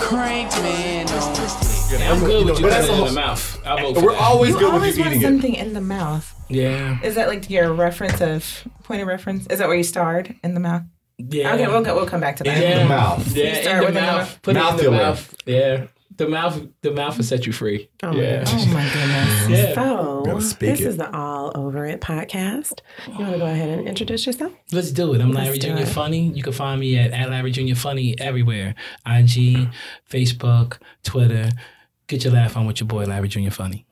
Crank man. Yeah, I'm good with you putting it in the mouth. I'll vote We're that. always You good with always you want eating it. something in the mouth. Yeah. Is that like your reference of point of reference? Is that where you starred in the mouth? Yeah. Okay, we'll go. We'll come back to that. yeah. the mouth. Yeah, You start in the with the mouth. mouth. Put it in Mouth the filler. mouth. Yeah. The mouth the mouth will set you free. Oh my yeah. Oh my goodness. Yeah. So, this it. is the All Over It podcast. You want to go ahead and introduce yourself? Let's do it. I'm Let's Larry Jr. Funny. You can find me at, at Larry Jr. Funny everywhere. IG, Facebook, Twitter. Get your laugh on with your boy Larry Jr. Funny.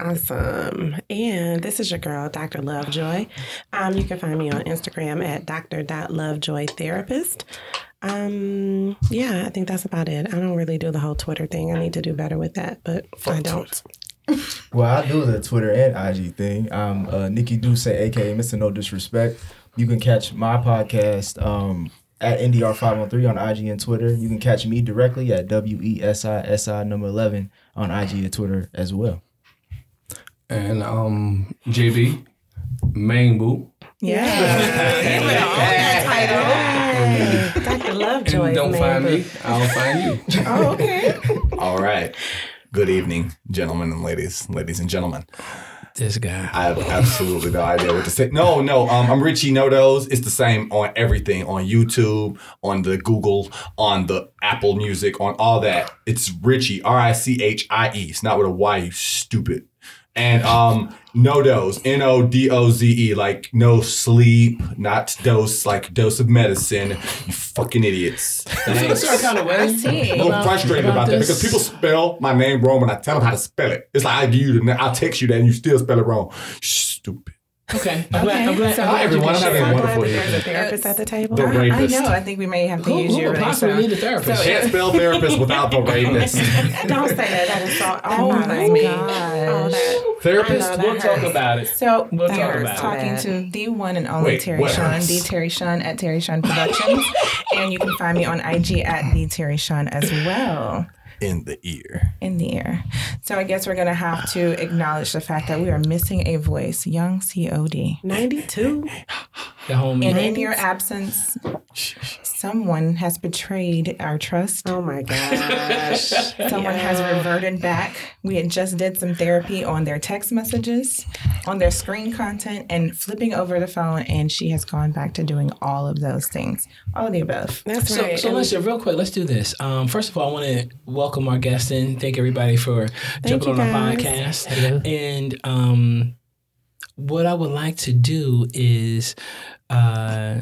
Awesome. And this is your girl, Dr. Lovejoy. Um, you can find me on Instagram at dr.lovejoytherapist. Um, yeah, I think that's about it. I don't really do the whole Twitter thing. I need to do better with that, but I don't. Well, I do the Twitter and IG thing. I'm uh, Nikki Duce, aka Mr. No Disrespect. You can catch my podcast um, at NDR513 on IG and Twitter. You can catch me directly at W E S I S I number 11 on IG and Twitter as well. And um, JB, main boo. Yeah. Give it all that title. Dr. Lovejoy. And don't find me, I'll find you. Oh, okay. All right. Good evening, gentlemen and ladies, ladies and gentlemen. This guy. I have absolutely no idea what to say. No, no, um, I'm Richie Nodoze. It's the same on everything on YouTube, on the Google, on the Apple Music, on all that. It's Richie, R I C H I E. It's not with a Y, you stupid. And um, Nodoze, N O D O Z E, like no sleep, not dose, like dose of medicine. You fucking idiots. I feel a certain kind of way. I see. I'm a little frustrated about, that because people spell my name wrong when I tell them how to spell it. It's like I give you the, I'll text you that and you still spell it wrong. Stupid. Okay. I'm glad. I'm glad. So I'm Hi, glad everyone. I'm can having a share. I'm glad wonderful that there's a therapist at the table. The I, I know. I think we may have to Who, use who you. would really, possibly so- need a therapist? Can't spell therapist without the rapist. Don't say that. That is so. Oh reminds my me. gosh. Oh, Therapist? We'll that talk about it. So We'll talk hurts. about it. talking to the one and only Wait, Terry Sean, the Terry Sean at Terry Sean Productions, and you can find me on IG at the Terry Sean as well In the ear. in the ear. So I guess we're gonna have to acknowledge the fact that we are missing a voice, young Cod, 92. The homie. and in your absence, someone has betrayed our trust. Oh my gosh. Someone has reverted back. We had just did some therapy on their text messages, on their screen content, and flipping over the phone. And she has gone back to doing all of those things, all of the above. That's So, right. so And listen, real quick, let's do this. Um, first of all, I want to welcome our guest in. Thank everybody for jumping you, on our guys. podcast. And um, what I would like to do is uh,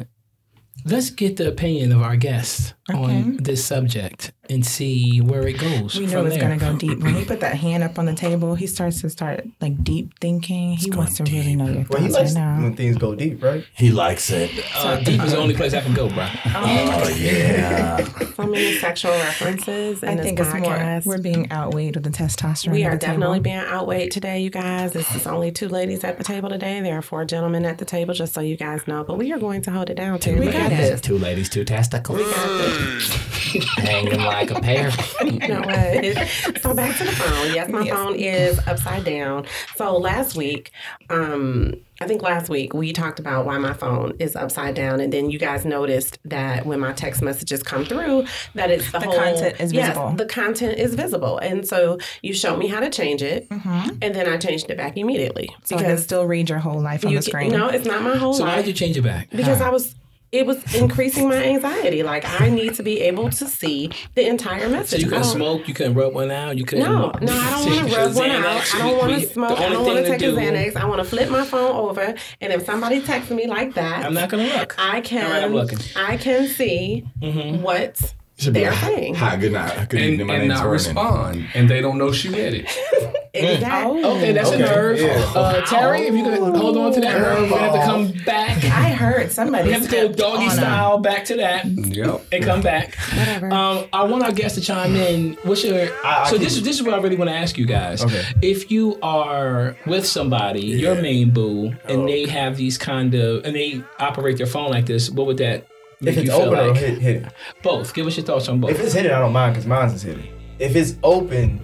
let's get the opinion of our guest on this subject and see where it goes. We know from it's there. going to go deep. When he put that hand up on the table, he starts to start like deep thinking. He wants to really know your Well, he thoughts likes right now. when things go deep, right? He likes it. Uh, deep is the only place I can go, bro. Oh, yeah. so many sexual references in I this think it's more podcast. we're being outweighed with the testosterone. we are definitely table. being outweighed today, you guys. This is only two ladies at the table today. There are four gentlemen at the table, just so you guys know. But we are going to hold it down. Too. We got this. Two ladies, two testicles. We Hanging like a pair. You know what? so back to the phone. Yes, my Yes. phone is upside down. So last week, um, I think last week we talked about why my phone is upside down, and then you guys noticed that when my text messages come through, that it's the, The whole content is yes, visible. the content is visible, and so you showed me how to change it, and then I changed it back immediately Mm-hmm. So I can still read your whole life on you the can- screen. no, it's not my whole life. So why did you change it back? because I was. It was increasing my anxiety. Like I need to be able to see the entire So message. you I couldn't don't- smoke, you couldn't rub one out, you couldn't. no, no, I don't want to rub one out. I don't want to smoke. I don't want to thing take a Xanax. I want to flip my phone over, and if somebody texts me like that, I'm not gonna look. I can. All right, I'm looking. I can see mm-hmm. what Should be they're like, saying. Hi, good night. Good And, evening. My and name's not Vernon. respond. And they don't know she did it. Exactly. Okay, that's Okay, a nerve. yeah. Uh, Terry, if you could hold on to that nerve, we have to come back. I heard somebody. We have to go doggy on a- style back to that Yep. and come back. Whatever. Um, I want our guests to chime in. What's your? I- I so can- this is this is what I really want to ask you guys. Okay. If you are with somebody, your main boo, and they have these kind of and they operate their phone like this, what would that make If it's you feel open or like? hit, hidden. Both. Give us your thoughts on both. If it's hidden, I don't mind because mine's is hidden. If it's open,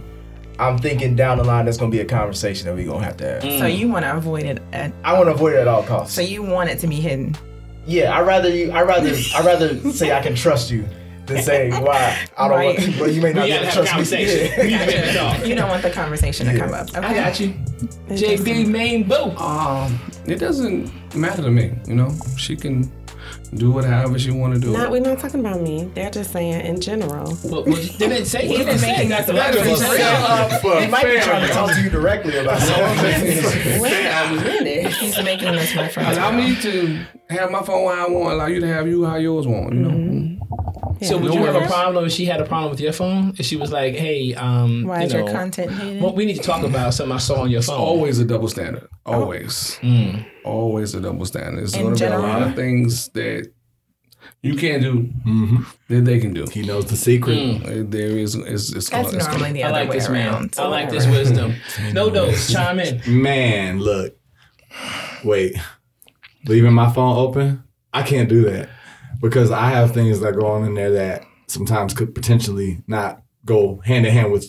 I'm thinking down the line that's gonna be a conversation that we're gonna have to have. So you want to avoid it. At, I want to avoid it at all costs. so you want it to be hidden. yeah, I rather you. I rather I rather say I can trust you than say why I don't Right. want. Well, you may not We be gotta able to have a trust me. conversation. We need to make it talk. You don't want the conversation to come up. Okay. I got you. JB main boo. Um, it doesn't matter to me. You know, she can do it however she want to do Not, it. we're not talking about me. They're just saying in general. Well, well, they didn't say. He didn't say That's the That is record. a fair- for He might be trying to talk to you directly about something. Wait a minute. He's making this reference. Allow me to have my phone how I want. Allow you to have you how yours want. You know. Mm-hmm. So would No you have a problem if she had a problem with your phone? If she was like, "Hey, um, Why you is know, your content hidden? well, we need to talk about something I saw on your phone." Always a double standard. Always. Always a double standard. There's In going to be a lot of things that you can't do that they can do. He knows the secret. Uh, There is. It's, it's That's gonna, normally gonna, the I other like way this man. around. I like this wisdom. Nodoze. Chime in. Man, look. Wait. Leaving my phone open? I can't do that because I have things that go on in there that sometimes could potentially not go hand in hand with,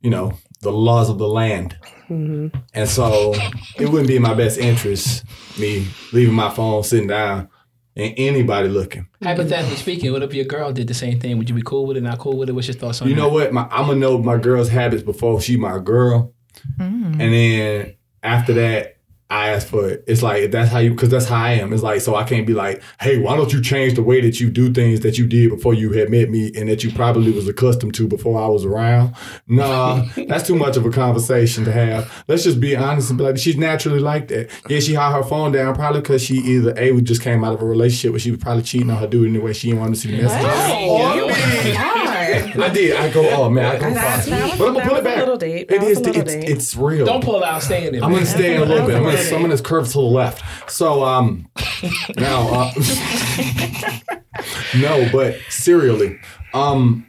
you know, the laws of the land. Mm-hmm. And so it wouldn't be in my best interest me leaving my phone sitting down and anybody looking. Hypothetically speaking, what if your girl did the same thing? Would you be cool with it? Not cool with it? What's your thoughts on it? You that? know what? My, I'm gonna know my girl's habits before she my girl, mm. and then after that, I ask for it. It's like that's how you, because that's how I am. It's like so I can't be like, hey, why don't you change the way that you do things that you did before you had met me and that you probably was accustomed to before I was around. Nah, that's too much of a conversation to have. Let's just be honest and be like, she's naturally like that. Yeah, she had her phone down probably because she either a we just came out of a relationship where she was probably cheating on her dude in anyway. She didn't want to see the messages. I did. I go, oh man, I go That, far. that But I'm gonna that pull it back. a little deep. That was is. a little It's, deep. it's real. Don't pull it out. Stay in there. I'm gonna stay in a little bit. I'm gonna, I'm gonna curve to the left. So um, now uh, no, but serially, um,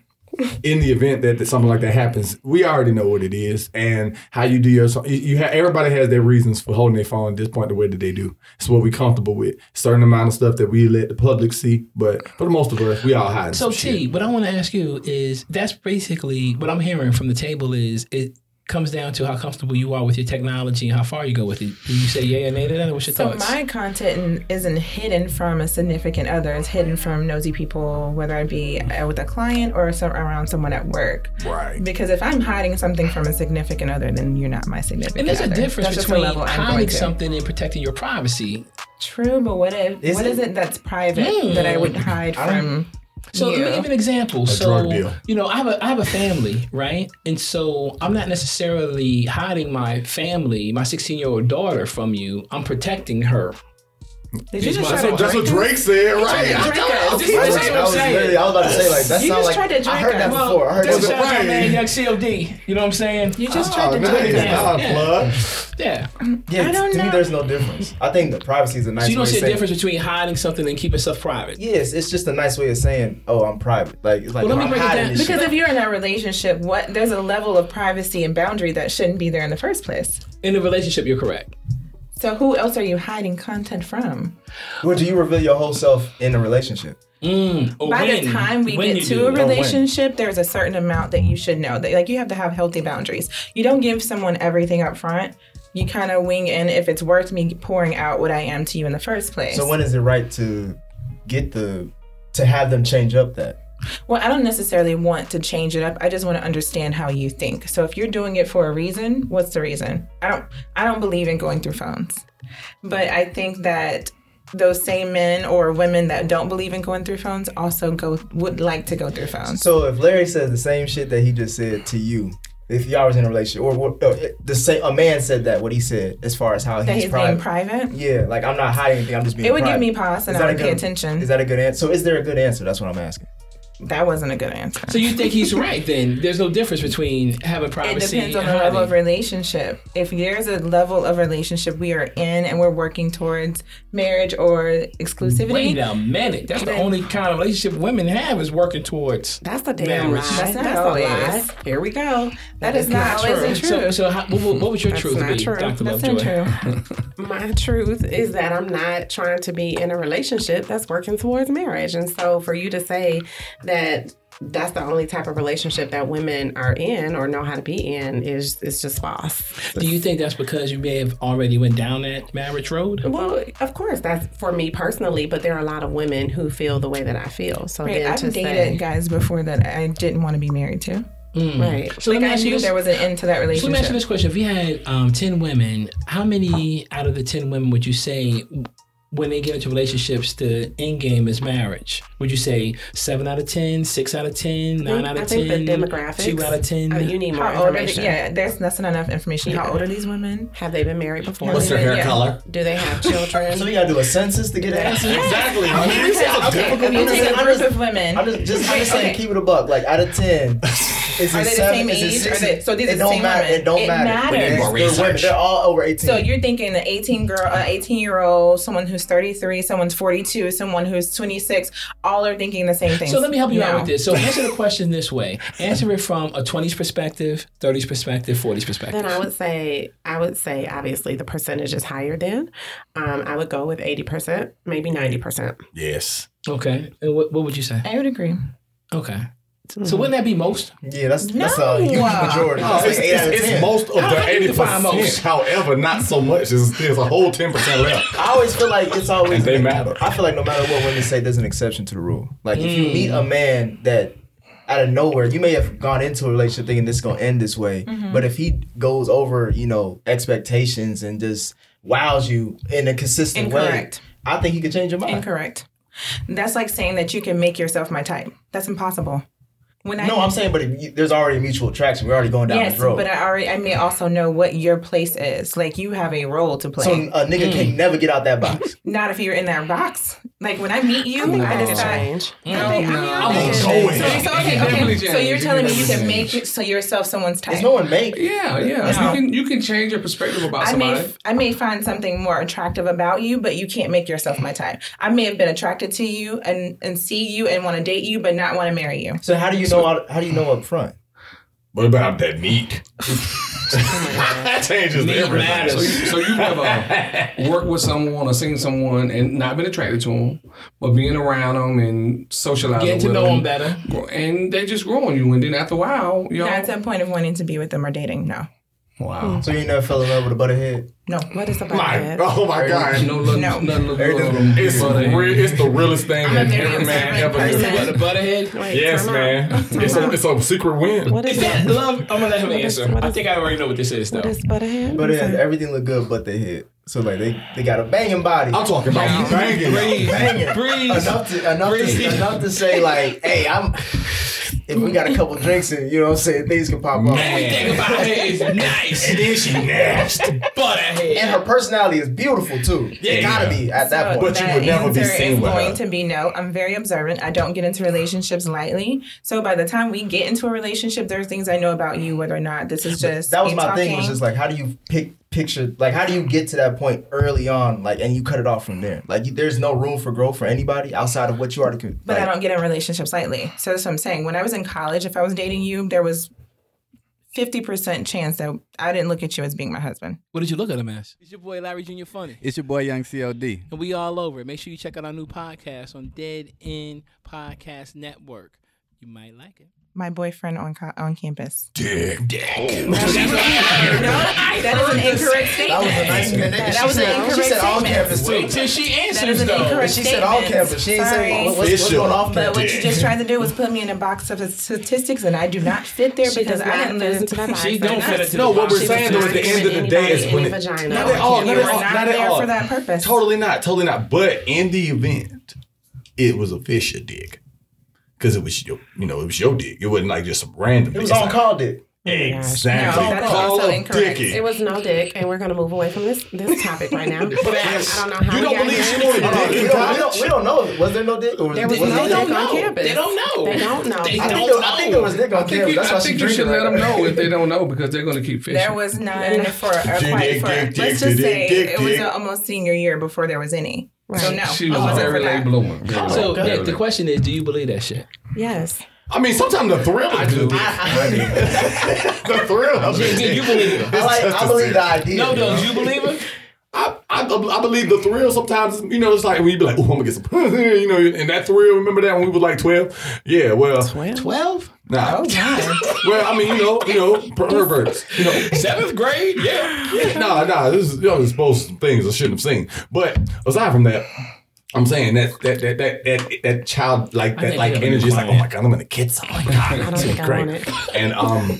in the event that, that something like that happens, we already know what it is and how you do your. You, you have everybody has their reasons for holding their phone at this point the way that they do. It's what we're comfortable with. Certain amount of stuff that we let the public see, but for the most of us, we all hide. So shit. T, what I want to ask you is that's basically what I'm hearing from the table is it comes down to how comfortable you are with your technology and how far you go with it. Do you say yay or nay to that? Or what's your So thoughts? my content isn't hidden from a significant other. It's hidden from nosy people, whether it be uh, with a client or some, around someone at work. Right. Because if I'm hiding something from a significant other, then you're not my significant other. and there's a difference That's between level I'm hiding something and protecting your privacy. True, but what if Is what it? is it that's private that I would hide from? So let me you? give an example. so drug deal. you know, I have a I have a family, right? And so I'm not necessarily hiding my family, my 16 year old daughter from you. I'm protecting her. Did you just That's what- That's what Drake said, right? us? Drink us. This is I was, I'm I was saying. literally, I was about to say like that You sounds just like tried to I drink heard that us. before. I heard This that is before. shout out man Young COD. You know what I'm saying? You just oh, tried to Oh, man, drink it's us. not a plug. Yeah. Yeah, I don't to know. me, there's no difference. I think the privacy is a nice So you don't see a saying. difference between hiding something and keeping stuff private. Yes, it's just a nice way of saying, "Oh, I'm private." Like it's like Well, let me break it down. Because if you're in a relationship, what there's a level of privacy and boundary that shouldn't be there in the first place. In a relationship, you're correct. So who else are you hiding content from? Well, do you reveal your whole self in a relationship? Mm. Or By when- the time we when get to do. a when. relationship, there's a certain amount that you should know. That like you have to have healthy boundaries. You don't give someone everything up front. You kind of wing in if it's worth me pouring out what I am to you in the first place. So when is it right to get the to have them change up that? Well, I don't necessarily want to change it up. I just want to understand how you think. So if you're doing it for a reason, what's the reason? I don't I don't believe in going through phones. But I think that those same men or women that don't believe in going through phones also go would like to go through phones. So if Larry says the same shit that he just said to you, if y'all was in a relationship, or what uh, the same a man said that what he said as far as how he's, he's private. being private. Yeah, like I'm not hiding anything. I'm just being. It would give me pause and Is I would pay good- attention. Is that a good answer? So is there a good answer? That's what I'm asking. That wasn't a good answer. So you think he's right then? There's no difference between having privacy. it privacy depends on and the level of relationship. If there's a level of relationship we are in and we're working towards marriage or exclusivity, Wait a minute. That's the only kind of relationship women have is working towards. That's the damn Marriage. lie. That's That's, not a always. lie. Here we go. that is not always the So, so how, what, what- what would your That's truth not be, true. Dr. That's not true. My truth is that I'm not trying to be in a relationship that's working towards marriage. And so for you to say that that's the only type of relationship that women are in or know how to be in is is just false. Do you think that's because you may have already went down that marriage road? Well, of course, that's for me personally, but there are a lot of women who feel the way that I feel. So Right, then I've to dated say, guys before that I didn't want to be married to. right? So let Like me I ask you knew this. there was an end to that relationship. So let me ask you relationship. this question: If you had um, ten women, how many out of the ten women would you say, when they get into relationships, the end game is marriage? Would you say seven out of ten, six out of ten, nine out I of think ten, the demographics. two out of ten? I mean, you need more How old are they? information. Yeah, there's that's not enough information. How old are these women? Have they been married before? What's their hair Yeah. color? Do they have children? So we gotta do a census to get an answer. Exactly. I mean, it's a Okay, difficult if you take a I'm group just- of women, I'm just, just, I'm just Okay. saying, keep it a buck. Like out of ten, is Are it they the seven? same is it age? six? Are they- so these it are the don't same matter. women? It don't It matter. matters. We need more They're women. research. They're all over eighteen. So you're thinking an 18 girl, an 18 year old, someone who's 33, someone's 42, someone who's 26, all are thinking the same thing. So let me help you out with this. So answer the question this way: Answer it from a 20s perspective, 30s perspective, 40s perspective. Then I would say, I would say, obviously the percentage is higher. Then, um, I would go with eighty percent, maybe ninety percent. Yes. Okay, and what, what would you say? I would agree. Okay, so wouldn't that be most? yeah, that's that's a huge majority. Oh, it's, like eight it's, it's most of How the eighty percent. However, not so much. There's, there's a whole ten percent left. I always feel like it's always And they matter. I feel like no matter what women say, there's an exception to the rule. Like if Mm. you meet a man that out of nowhere, you may have gone into a relationship thinking this is gonna end this way, Mm-hmm. but if he goes over, you know, expectations and just wows you in a consistent Incorrect. way, I think he could change your mind. Incorrect. That's like saying that you can make yourself my type. That's impossible. When I No, I'm saying, but if you, there's already mutual attraction. We're already going down yes, this road. but I already I may also know what your place is. Like you have a role to play. so a nigga Mm. can never get out that box. Not if you're in that box. Like when I meet you, I I, think decide. change. I think- I mean, no, I I'm gonna go so, so, okay, okay. So you're telling me can you can make it, so yourself someone's type. There's no one make. Yeah, yeah. No. You can you can change your perspective about I somebody. may I may find something more attractive about you, but you can't make yourself my type. I may have been attracted to you and and see you and want to date you, but not want to marry you. So how do you know? How, how do you know up front? What about that meat? that changes Meat everything. matters. So you, so you've never uh, worked with someone or seen someone and not been attracted to them, but being around them and socializing Getting to know them them, better. and they just grow on you. And then after a while, you know, Not to the point of wanting to be with them or dating. No, wow. So you never fell in love with a butterhead? no. What is about My, that? oh my God. No, look, No. nothing look Everything's- good on them, It's, but, real, it's the realest thing I'm a that every man observant ever person. knew. What the butterhead? Wait, Yes, man. It's a, it's a secret win. What is Is that that? love? I'm gonna let him What is- answer. what I is- think I already know what this is though. What is butterhead? But it, everything look good but the head. So like they they got a banging body. I'm talking about banging. Breathe, banging. breathe. enough to enough Breathe. to enough to say like, hey, I'm if we got a couple drinks in, you know what I'm saying, things can pop off. Everything about her is nice. And then she nasty. Butterhead. And her personality is beautiful too. Yeah, it gotta yeah. be at that point. But you that would never be answer seen is with going her. to be no. I'm very observant. I don't get into relationships lightly. So by the time we get into a relationship, there's things I know about you, whether or not this is just that was me my thing. Was just like, how do you pick picture? Like, how do you get to that point early on? Like, and you cut it off from there. Like, you, there's no room for growth for anybody outside of what you already could. But I don't get in relationships lightly. So that's what I'm saying. When I was in college, if I was dating you, there was 50% chance that I didn't look at you as being my husband. What did you look at him as? It's your boy Larry Jr. Funny. It's your boy Young CLD. And we all over it. Make sure you check out our new podcast on Dead End Podcast Network. You might like it. My boyfriend on co- on campus. Dick, dick. Oh. that is an incorrect statement. That was a nice. And That, that was said, an incorrect statement. She said on statement. campus too. Wait till she That answers is an though. incorrect She said on statement. campus. She ain't Sorry. say what's, what's Official. going off But what you just tried to do was put me in a box of statistics, and I do not fit there She because does I not didn't fit lose. into that. She don't fit into No, what we're She saying though at the end of the day is when the it, vagina. not at all, You not were at all, not not at all. for that purpose. Totally not, totally not. But in the event, it was a Fisher dick. Because it was your, you know, it was your dick. It wasn't like just some random It was dick. on call dick. Oh exactly. No, that's Call also of incorrect. Dickie. It was no dick, and we're gonna move away from this this topic right now. I don't know how You don't believe here. she wanted Hold on, dick we in don't, we, don't, college? we don't know. Was there no dick? Or was There was was no there dick dick? on campus. They don't know. They don't know. They I think, don't there, I think there was dick on campus. you, That's I she think you should let them know if they don't know because they're going to keep fishing. There was none for a Dick, quite dick, for. dick, Let's just say it was almost senior year before there was any. So no, she was wasn't very for late bloomer. Very So late, very the question is, do you believe that shit? Yes. I mean, sometimes the thrill I is do. good. the thrill of it. Do you believe it? I, like, I believe the idea. No, no, do you believe her? I, I I believe the thrill sometimes, you know, it's like when you be like, oh, I'm gonna get some, you know, and that thrill, remember that when we were like 12? Yeah, well, 12? nah. Oh God. Well, I mean, you know, you know, perverts, you know. Seventh grade? Yeah. Yeah, nah, nah, this is, you know, exposed some things I shouldn't have seen. But aside from that, I'm saying that that that that that, that child like that like energy is like, oh quiet. my god, I'm gonna get some. Oh my god, I don't it's think I great. want it. And um,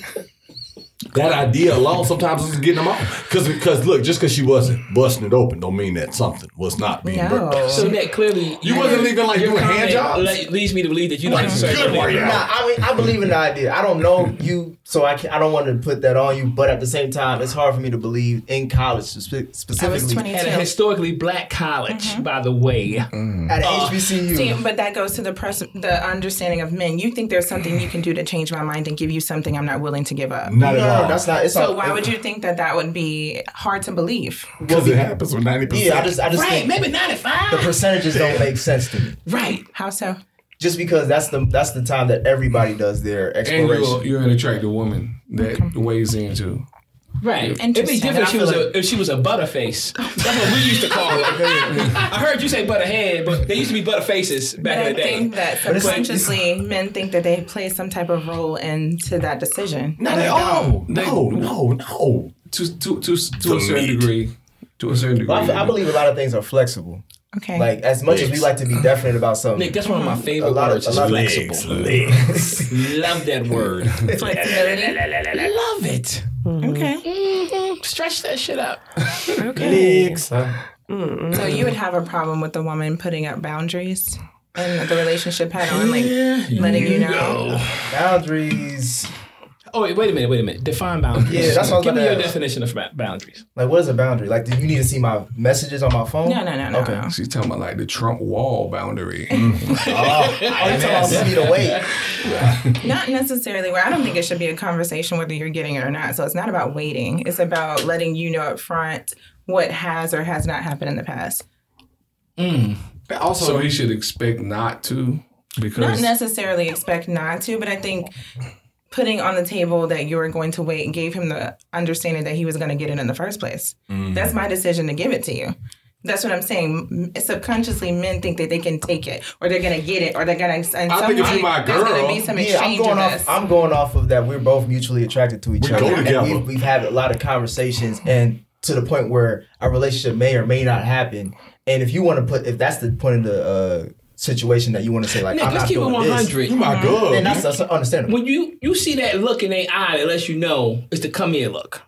that idea alone sometimes is getting them off. Because because look, just because she wasn't busting it open, don't mean that something was not being No. burnt. So that clearly You wasn't even like your doing hand comment jobs. leads me to believe that you don't necessarily Good believe for you. Nah, I mean, I believe in the idea. I don't know you, so I can, I don't want to put that on you. But at the same time, it's hard for me to believe in college spe- specifically 20. At a historically black college, by the way. at Mm. HBCU. See, but that goes to the pres- the understanding of men. You think there's something you can do to change my mind and give you something I'm not willing to give up. Not no, at no, all. no, that's not. It's So not, why would you think that that would be hard to believe? Because it happens with ninety percent. Yeah, I just, I just Right, think maybe the percentages don't make sense to me. Right. How so? Just because that's the that's the time that everybody does their And exploration. you're, you're an attractive woman that weighs in too. Right. It'd be different if she was feel a if she was a butterface. That's what we used to call her. I heard you say butterhead, but they used to be butterfaces But back I in the day. think that But it's- subconsciously men think that they play some type of role into that decision. Not at all. No, no, no. To to to, to a certain degree. To a certain degree. Well, I, f- I believe a lot of things are flexible. Okay. Like as much as we like to be definite about something, Nick, that's one of my favorite A lot of- words. a is lot of- flexible. legs. Love that word. Love it. Mm-hmm. Okay. Mhm. Stretch that shit up. Okay. Legs. Uh, mm-hmm. So you would have a problem with the woman putting up boundaries and the relationship head on, like letting you know. boundaries. Oh wait, wait a minute, wait a minute. Define boundaries. Yeah, that's what I was Give me about your ask. definition of ba- boundaries. Like, what is a boundary? Like, do you need to see my messages on my phone? No, no, no, no. Okay. no. She's talking about like the Trump wall boundary. Oh, you talking about for me to wait? Not necessarily where I don't think it should be a conversation whether you're getting it or not. So it's not about waiting. It's about letting you know up front what has or has not happened in the past. Mm. Also, so he should expect not to because Not necessarily expect not to, but I think putting on the table that you were going to wait gave him the understanding that he was going to get it in the first place. That's my decision to give it to you. That's what I'm saying. Subconsciously, men think that they can take it, or they're gonna get it, or they're gonna. And I think if you my there's gonna girl- be some Yeah, I'm going of off. this. I'm going off of that. We're both mutually attracted to each We other, go together. and we've, we've had a lot of conversations, and to the point where our relationship may or may not happen. And if you want to put, if that's the point of the uh, situation that you want to say, like Nick, I'm let's not keep it doing one this, hundred. oh my God. then that's, that's understandable. When you you see that look in their eye that lets you know it's the come here look.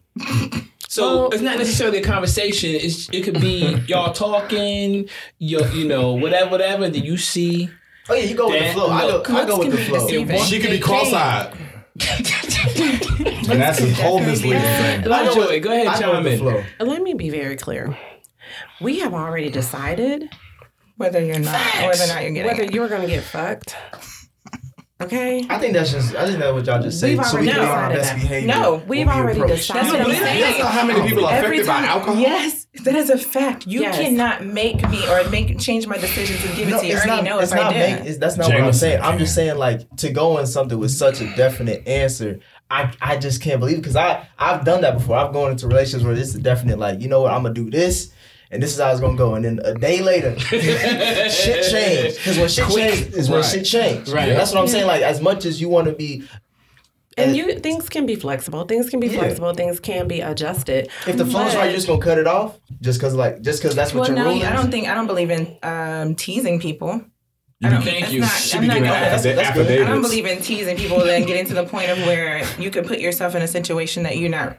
So Well- it's not necessarily a conversation. It's it could be y'all talking, you you know whatever whatever. And then you see Oh yeah, you go with the That flow. I go, look. I go with the Looks can flow. be deceiving. she could be cross-eyed. and that's a whole misleading thing. I go Joey, with- go ahead, I go chime with the in. flow. Let me be very clear. We have already decided whether you're not, or whether or not you're getting whether it. you're going to get fucked. Okay? I think that's just. I think that's what y'all just say. We've So we already can be our decided best that. behavior. No, we've we already approach. decided. That's what I'm believe that? saying. That's not how many people are Every affected by alcohol. yes, that is a fact. You Yes. cannot make me or make change my decision to give it to you. I it's already not. know It's if I not. did. Make, it's, that's not what I'm saying. I'm just saying like to go in something with such a definite answer. I, I just can't believe it because I I've done that before. I've gone into relationships where this is definite like you know what I'm gonna do this and this is how it's gonna go and then a day later shit changed because when shit Quick. changed is when Right. shit changed. Right. That's what I'm saying. Like as much as you want to be And you things can be flexible. Things can be Yeah. flexible. Things can be adjusted. if the flow's right, you're just gonna cut it off just because like just because that's what Well, your no, rule I don't think I don't believe in um, teasing people. You be, Thank That's you. not- she I'm be not giving gonna- that's- that's good. I don't believe in teasing people and getting to the point of where you could put yourself in a situation that you're not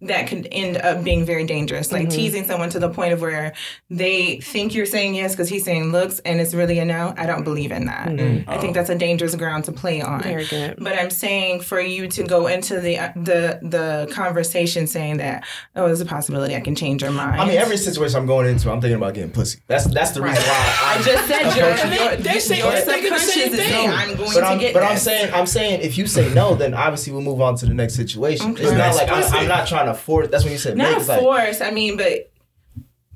that could end up being very dangerous. Like mm-hmm. teasing someone to the point of where they think you're saying yes because he's saying looks and it's really a no. I don't believe in that. Mm-hmm. Mm. I think that's a dangerous ground to play on. Very good. But I'm saying for you to go into the uh, the the conversation saying that oh, there's a possibility I can change your mind. I mean, every situation I'm going into, I'm thinking about getting pussy. That's that's the reason why. I just said your, your, they say- your they're thinking the subconscious same is thing. saying I'm going but to I'm, get but I'm saying, I'm saying, if you say no, then obviously we'll move on to the next situation. It's not like I'm, I'm not trying to force. That's what you said make. not It's like, force. I mean, but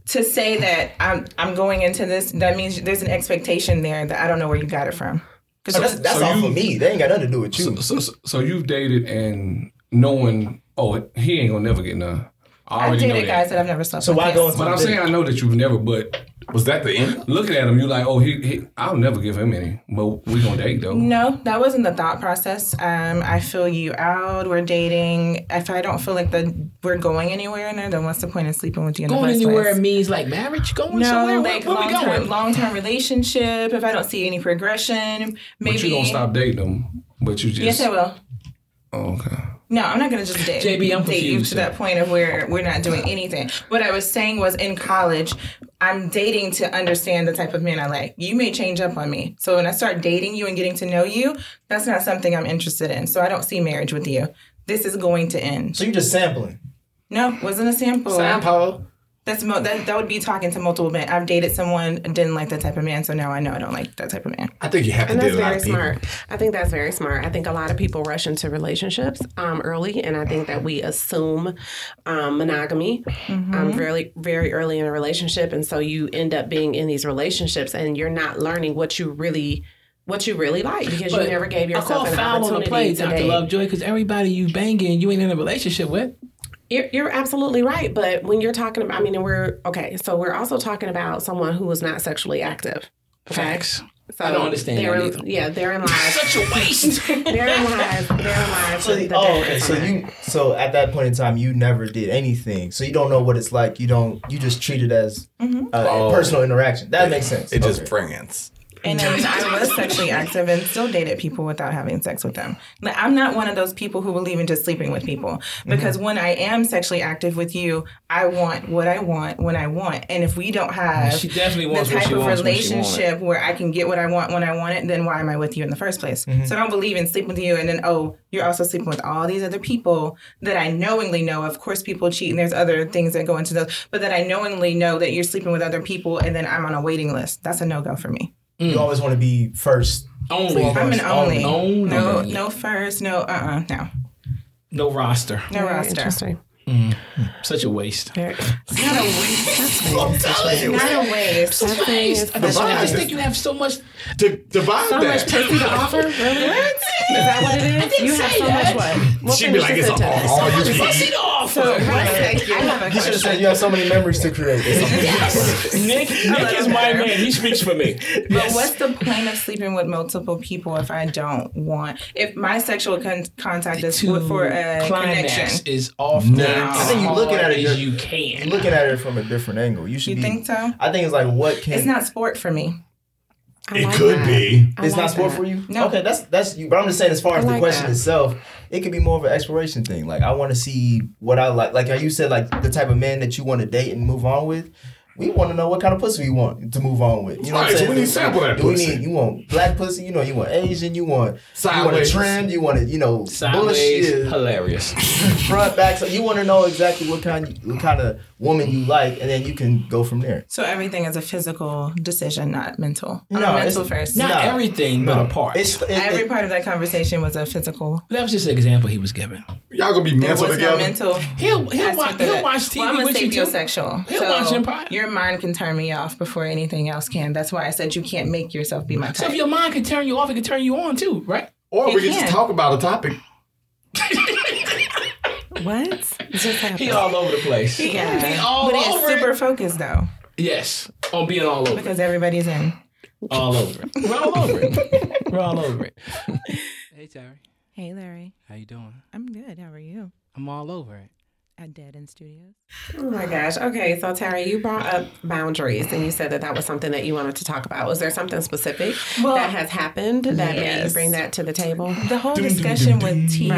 to say that I'm I'm going into this, that means there's an expectation there that I don't know where you got it from. so oh, that's that's So all you- for me. They ain't got nothing to do with you. So, so, so, so you've dated and knowing, oh, he ain't gonna never get none. I I've know dated that. guys that I've never slept So with. why yes. go But I'm saying I know that you've never. But Was that the end? looking at him, you like, oh, he, he. I'll never give him any. But we gonna date though. No, that wasn't the thought process. Um, I feel you out. We're dating. If I don't feel like the we're going anywhere in there, then what's the point of sleeping with you in Going the first anywhere place? means like marriage. Going No, somewhere. like where, where long term, long term relationship. If I don't see any progression, maybe. But you don't stop dating them. But you just. Yes, I will. Oh, okay. No, I'm not gonna just date, JB, I'm date you to that point of where we're not doing anything. What I was saying was in college, I'm dating to understand the type of man I like. You may change up on me. So when I start dating you and getting to know you, that's not something I'm interested in. So I don't see marriage with you. This is going to end. So you're just sampling. No, wasn't a sample. Sample. That's mo- that, that would be talking to multiple men. I've dated someone and didn't like that type of man, so now I know I don't like that type of man. I think you have to And date that's a lot very of people. smart. I think that's very smart. I think a lot of people rush into relationships um, early, and I think that we assume um, monogamy um, very, very early in a relationship, and so you end up being in these relationships, and you're not learning what you really, what you really like because you never gave I call yourself an foul on the opportunity play, to Dr. date. Lovejoy, because everybody you banging, you ain't in a relationship with. You're, you're absolutely right. But when you're talking about, I mean, we're okay. So we're also talking about someone who was not sexually active. Facts. So I don't understand that therein- either. Yeah, therein lies. Such a waste. therein lies. Therein lies. So, the, the oh, okay. So you, so at that point in time, you never did anything. So you don't know what it's like. You don't. You just treat it as Mm-hmm. uh, Oh. personal interaction. That makes sense. It's just Okay. friends. And then I was sexually active and still dated people without having sex with them. Like, I'm not one of those people who believe in just sleeping with people because mm-hmm. when I am sexually active with you, I want what I want when I want. And if we don't have She definitely the type she of wants when she want it. relationship where I can get what I want when I want it, then why am I with you in the first place? Mm-hmm. So I don't believe in sleeping with you and then, oh, you're also sleeping with all these other people that I knowingly know. Of course, people cheat and there's other things that go into those, but that I knowingly know that you're sleeping with other people and then I'm on a waiting list. That's a no go for me. You always want to be first. Only. I'm an only. Only. No, Only. no first, no, uh, uh no, No roster. no Very roster. Interesting. Mm. Such a waste. Very, Not a waste. Not a waste. Such a waste. I just, I just think you have so much. To divide so much that. pussy to offer. Really? Is that what it is? You have so that. much what? What She'd be like, it's all, all you can Pussy to offer. I have a You should have question. said you have so many memories to create. Nick, Nick is my man. He speaks for me. But what's the point of sleeping with multiple people if I don't want? If my sexual con- contact is for, for a climax connection, is off No. The I think you looking at it, as you're- can. Looking at it from a different angle, you should you be. think so? I think it's like what can. It's not sport for me. I It like could that. be. I It's like not sport that. for you. No. Okay, that's that's you. But I'm just saying, as far as I the question that. itself, it could be more of an exploration thing. Like I want to see what I like. Like how you said, like the type of man that you want to date and move on with. We want to know what kind of pussy we want to move on with. You know what I'm so saying? we need sample that Do we pussy. need? You want black pussy? You know, you want Asian? You want you want it Sideways. trimmed? You want it? You know, Sideways, bush, hilarious. front, back. So you want to know exactly what kind what kind of woman you like, and then you can go from there. So everything is a physical decision, not mental. I'm No, a mental first. Not No. everything, but a part. It's it, Every it, part of that conversation was a physical. that was just an example he was giving. Y'all gonna be There mental was no together. mental. He'll he'll watch he'll watch TV Well, I'm a with you too. sapiosexual. He'll so watch Empire. Your mind can turn me off before anything else can. That's why I said you can't make yourself be my type. So if your mind can turn you off, it can turn you on too, right? Or You we can just talk about a topic. What? Just happened. He all over the place. yeah. He all but he's super focused though, Yes, on being all over, it. because everybody's in. all over it. We're all over it. We're all over it. Hey Terry, Hey Larry, how you doing? I'm good. How are you? I'm all over it. At Dead End Studios. Oh my gosh. Okay, so Terry, you brought up boundaries and you said that that was something that you wanted to talk about. Was there something specific Well, that has happened that made you bring that to the table? The whole discussion with T.I.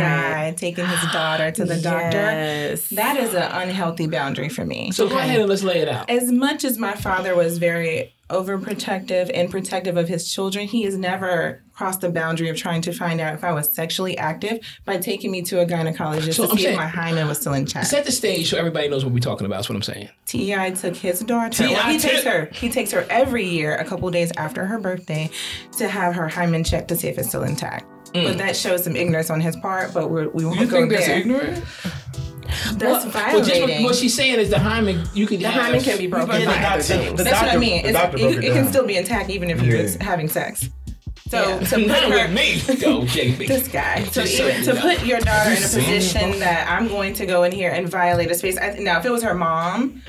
Right. taking his daughter to the doctor that is an unhealthy boundary for me. So go ahead and let's lay it out. as much as my father was very overprotective and protective of his children, he has never crossed the boundary of trying to find out if I was sexually active by taking me to a gynecologist So to I'm see saying- if my hymen was still intact. Set the stage so everybody knows what we're talking about. That's what I'm saying. T.I. took his daughter. Well, he takes her. He takes her every year, a couple days after her birthday, to have her hymen checked to see if it's still intact. But that shows some ignorance on his part. But we're, we won't Mm. You go think that's there. ignorant? That's Well, violating. just what, what she's saying is the hymen. You can The have, hymen can be broken Yeah, by the other doctor- things. the That's what I mean. the It's, it, it it can still be intact even if you're Yeah. having sex. So Yeah. to put Not her, with me. Go, JB. this guy. So Just even you to know. put your daughter in a position that I'm going to go in here and violate a space. I, now, if it was her mom,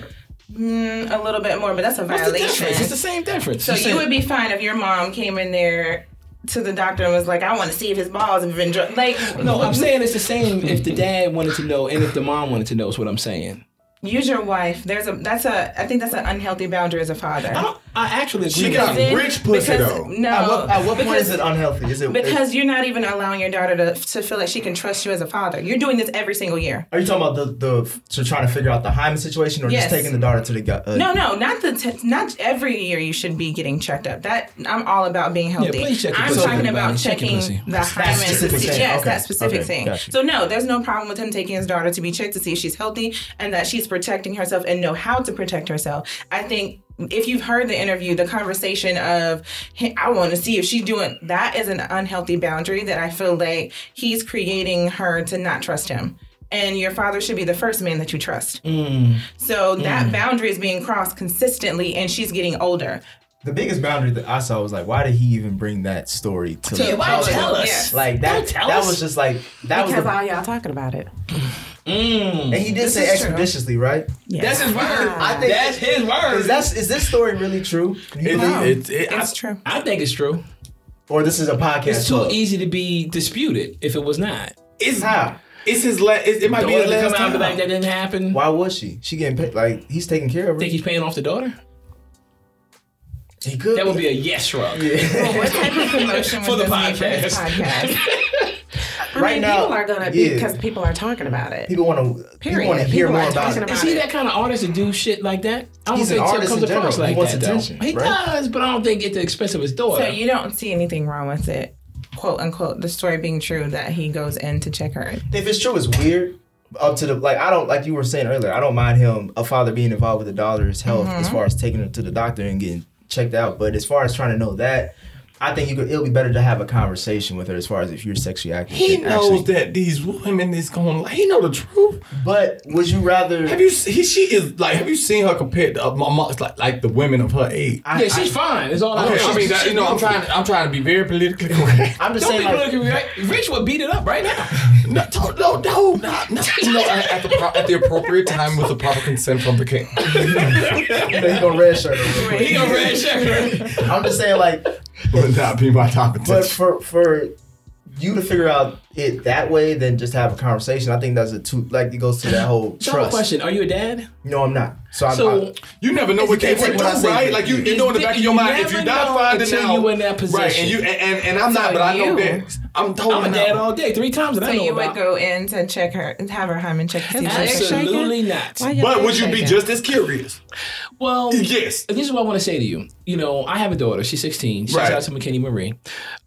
mm, a little bit more, but that's a What's the difference? It's the same difference. So You're you saying- would be fine if your mom came in there to the doctor and was like, "I want to see if his balls have been dr-. like." No, I'm saying it's the same if the dad wanted to know and if the mom wanted to know is what I'm saying. Use your wife. There's a that's a I think that's an unhealthy boundary as a father. I I actually agree She got. Then- rich pussy because- though. No, At what, at what point is it unhealthy? Is it Because you're not even allowing your daughter to, to feel like she can trust you as a father. You're doing this every single year. Are you talking about the the to trying to figure out the hymen situation, or Yes. just taking the daughter to the gu- uh, No, no, not the t- not every year you should be getting checked up. That I'm all about being healthy. please check I'm pussy, talking about Check checking pussy. the hymen. specific thing. Yes, Okay. that specific Okay. thing. Got. So no, there's no problem with him taking his daughter to be checked to see if she's healthy and that she's protecting herself and know how to protect herself. I think if you've heard the interview, the conversation of hey, I want to see if she's doing that is an unhealthy boundary that I feel like he's creating her to not trust him. And your father should be the first man that you trust. Mm. So that mm. boundary is being crossed consistently, and she's getting older. The biggest boundary that I saw was like, why did he even bring that story to? Yeah, why tell us? Yes. Like that. Tell that us. was just like that Because was. The, all y'all talking about it. Mm. and he did This say is true. expeditiously, right? That's his word. I think That's his word. Is that's is this story really true? You It, think? it, it, I- It's true. I think it's true. or this is a podcast? It's too club? easy to be disputed if it was not. it's How? It's his last. It, it might be Daughter his last come out and be time. like that didn't happen. Why was she? She getting paid. Like he's taking care of her. Think he's paying off the daughter? he could. That would be a yes shrug. Yeah. What type of promotion For was the this for this podcast. podcast? I Right mean, now, people are gonna yeah. because people are talking about it. People want to. People want to hear People more about talking it. about Is he it. that kind of artist to do shit like that? I don't He's an think Tim artist comes in general. across He like wants that attention, though. He right? does, but I don't think at the expense of his daughter. So you don't see anything wrong with it, quote unquote, the story being true that he goes in to check her. If it's true, it's weird. Up to the like, I don't like you were saying earlier. I don't mind him, a father, being involved with the daughter's health as mm-hmm. far as taking her to the doctor and getting checked out. But as far as trying to know that, I think you could. It'll be better to have a conversation with her as far as if you're sexually active. He and knows actually- that these women is going. to He know the truth. But would you rather? Have you? se- He, she is like. Have you seen her compared to uh, my mom? Like like the women of her age. I, yeah, she's fine. It's all I Okay, know. I mean, that, you know, I'm trying. I'm trying to be very politically correct. I'm just Don't saying, be like, looking right. Rich would beat it up right now. No, no, no, not, not, you know, at, at the pro- at the appropriate time with the proper consent from the king. he gonna red shirt. her real quick. He red shirt. I'm just saying, like, Would not be my but competition. for for you to figure out it that way, then just have a conversation. I think that's a two. Like it goes to that whole So I have a trust. question: Are you a dad? No, I'm not. So, I'm, So I, You never know what can't kids take would what I do, say right? Like you, you. you know in the back of your You mind, if you're not know finding until out, you in that position, right? And you and, and, and I'm not, So but I know that I'm totally I'm a not. dad all day, three times that So I know you about. would go in to check her, and have her hymen checked to see if she's pregnant? Absolutely not. Why But would you be just as curious? Well, Yes. this is what I want to say to you. You know, I have a daughter. She's 16. Shout Right. out to McKinney Marie.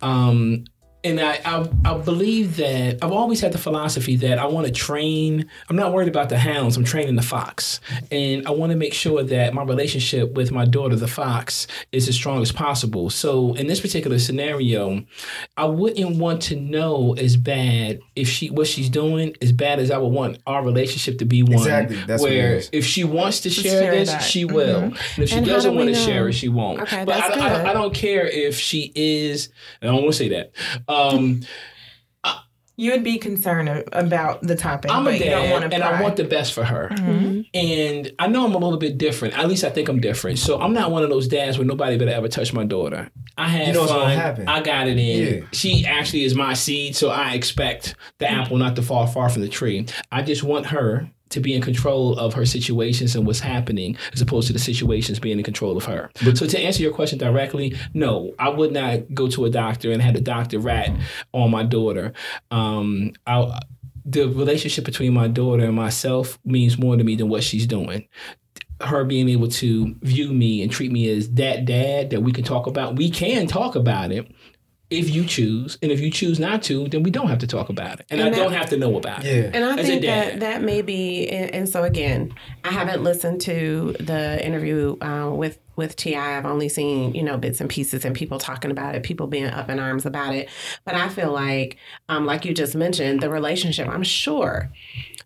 Um, and I, I, I believe that I've always had the philosophy that I want to train. I'm not worried about the hounds. I'm training the fox, and I want to make sure that my relationship with my daughter, the fox, is as strong as possible. So in this particular scenario, I wouldn't want to know as bad if she what she's doing as bad as I would want our relationship to be one Exactly. That's what it where is. if she wants to share, share this, that. she will. Mm-hmm. And if she And doesn't do want to share it, she won't. Okay, but that's I, I, good. I don't care if she is. I don't want to say that. Um, You would be concerned about the topic, I'm but a you don't want dad, to and I want the best for her. And I know I'm a little bit different. At least I think I'm different. So I'm not one of those dads where nobody better ever touch my daughter. I had You know what's fun. gonna happen. I got it in. Yeah. She actually is my seed, so I expect the apple not to fall far from the tree. I just want her to be in control of her situations and what's happening as opposed to the situations being in control of her. so to answer your question directly, no, I would not go to a doctor and have a doctor rat on my daughter. Um, I, the relationship between my daughter and myself means more to me than what she's doing her being able to view me and treat me as that dad that we can talk about. We can talk about it if you choose, and if you choose not to, then we don't have to talk about it, and, And I that- don't have to know about it. Yeah. And I As think that that may be, and, and so again, I haven't listened to the interview uh, with with Ti. I've only seen you know bits and pieces and people talking about it, people being up in arms about it. But I feel like, um, like you just mentioned, the relationship. I'm sure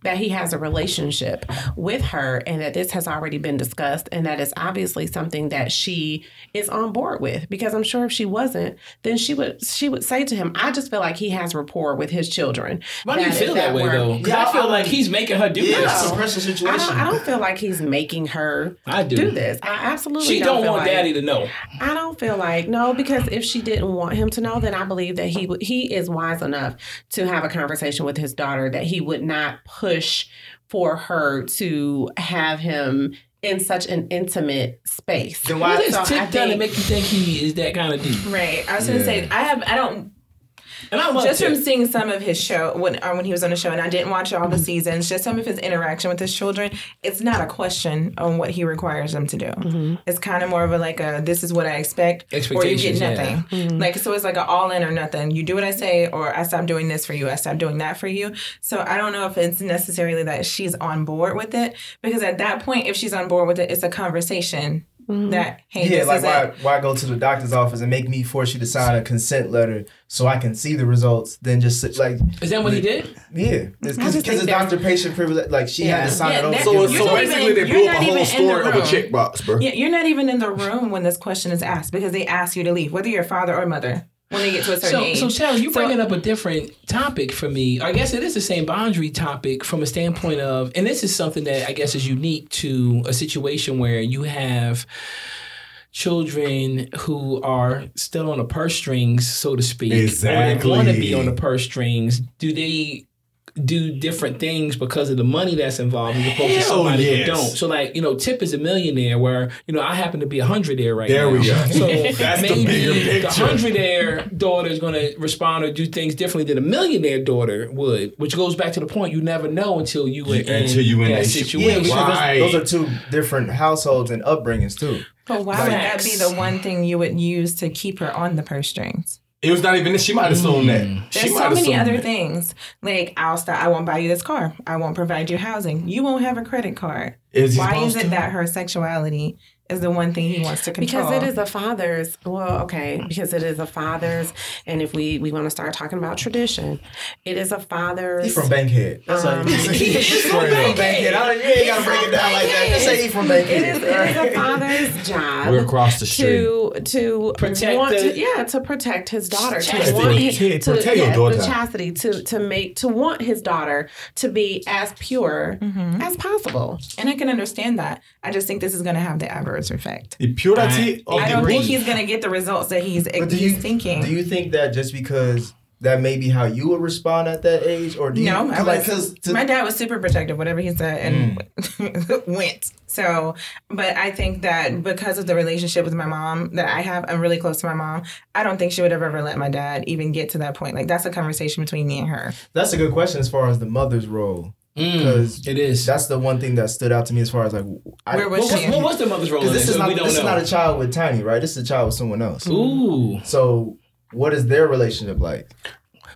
that he has a relationship with her and that this has already been discussed and that is obviously something that she is on board with because I'm sure if she wasn't then she would she would say to him I just feel like he has rapport with his children. Why do you feel if that way were- though? 'Cause Yeah, I feel like he's making her do Yeah, this. it's a pressure I situation. don't, I don't feel like he's making her I do. do this. I absolutely She don't, don't want like, daddy to know. I don't feel like no, because if she didn't want him to know, then I believe that he would. He is wise enough to have a conversation with his daughter that he would not push for her to have him in such an intimate space. Then Why why? does So I Tip done to make you think he is that kind of dude? Right. I was gonna say I have I don't And I love just Tip. from seeing some of his show when uh, when he was on the show, and I didn't watch all the seasons. Just some of his interaction with his children. It's not a question on what he requires them to do. It's kind of more of a like a this is what I expect, or you get yeah. nothing. Like so, it's like an all in or nothing. You do what I say, or I stop doing this for you. I stop doing that for you. So I don't know if it's necessarily that she's on board with it because at that point, if she's on board with it, it's a conversation. Mm-hmm. That hey, Yeah, this like is why, it. why go to the doctor's office and make me force you to sign a consent letter so I can see the results? Then just sit, like, Is that what he did? yeah, because I just it's doctor patient privilege. Like she had to sign Yeah, it over. So, You're so not basically, even- they you're blew up not a whole even story of a room. checkbox, bro. Yeah, you're not even in the room when this question is asked because they ask you to leave, whether you're father or mother, when they get to a certain So, age. so Charles, you're So- bringing up a different topic for me. I guess it is the same boundary topic from a standpoint of, and this is something that I guess is unique to a situation where you have children who are still on the purse strings, so to speak, Exactly. or want to be on the purse strings. Do they? Do different things because of the money that's involved as opposed to somebody yes. who don't. So, like you know, Tip is a millionaire, where you know I happen to be a hundredaire right There now. we go. So That's maybe bigger the picture. hundredaire daughter is going to respond or do things differently than a millionaire daughter would, which goes back to the point you never know until you were in, Until you in that that situation. yeah, Right. those, those are two different households and upbringings too. but why would that be the one thing you would use to keep her on the purse strings? It was not even. She might have assumed that. Mm. She There's might so many assume other that. things. Like I'll stop. I won't buy you this car. I won't provide you housing. You won't have a credit card. Is he Why is supposed it to? that her sexuality is the one thing he wants to control? Because it is a father's, well, okay, because it is a father's, and if we we want to start talking about tradition, it is a father's. He's from Bankhead. That's Um, like he is from Straight up. Bankhead. I don't, you ain't gotta break it down like that. Just say he from Bankhead. It is, it is a father's job. We're across the street. to to Protect want the- to, yeah to protect his daughter to want his, to protect your daughter. the chastity to to make to want his daughter to be as pure Mm-hmm. as possible. and I can understand that. I just think this is going to have the adverse effect. The purity of I the don't think he's going to get the results that he's, do he's you thinking. Do you think that just because that may be how you would respond at that age, or do you No, I like was, because to, my dad was super protective, whatever he said, and Mm. went. So, but I think that because of the relationship with my mom that I have, I'm really close to my mom. I don't think she would have ever let my dad even get to that point. Like that's a conversation between me and her. that's a good question as far as the mother's role Mm, because it is. that's the one thing that stood out to me as far as like I, Where was what, she? what, what was the mother's role this? this is not this know. is not a child with Tiny, right? This is a child with someone else. Ooh, So what is their relationship like?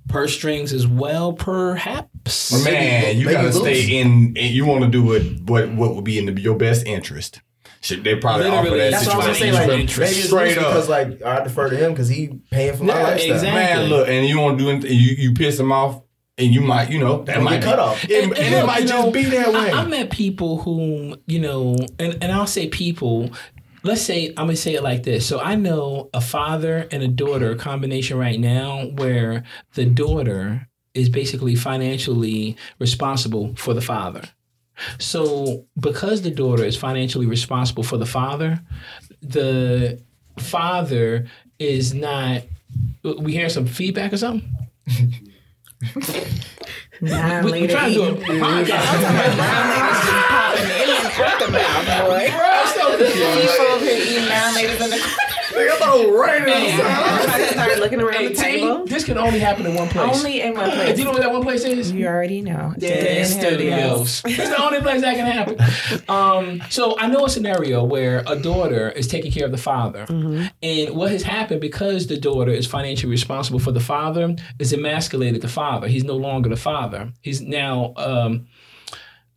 purse strings as well, perhaps. Man, you Maybe gotta loose. stay in. You want to do what what what would be in the, your best interest. Should they probably offer Literally, that That's what I'm situation? saying. Like maybe it's Straight up. because like I defer to him because he paying for my Yeah, lifestyle. exactly. Man, look, and you want to do anything, you you piss him off, and you might, you know, that might cut off. It, and, And- and it look, might just know, be that way. I, I met people who, you know, and, and I'll say people, let's say, I'm going to say it like this. So I know a father and a daughter combination right now where the daughter is basically financially responsible for the father. So because the daughter is financially responsible for the father, the father is not. We hear some feedback or something? Nah, We, we trying to do a podcast. I thought it was raining. Everybody started looking around Hey, the table. this can only happen in one place. Only in one place. do you know what that one place is? You already know. Dance Studios. It's the only place that can happen. Um, so I know a scenario where a daughter is taking care of the father, and what has happened because the daughter is financially responsible for the father is emasculated the father. He's no longer the father. He's now um,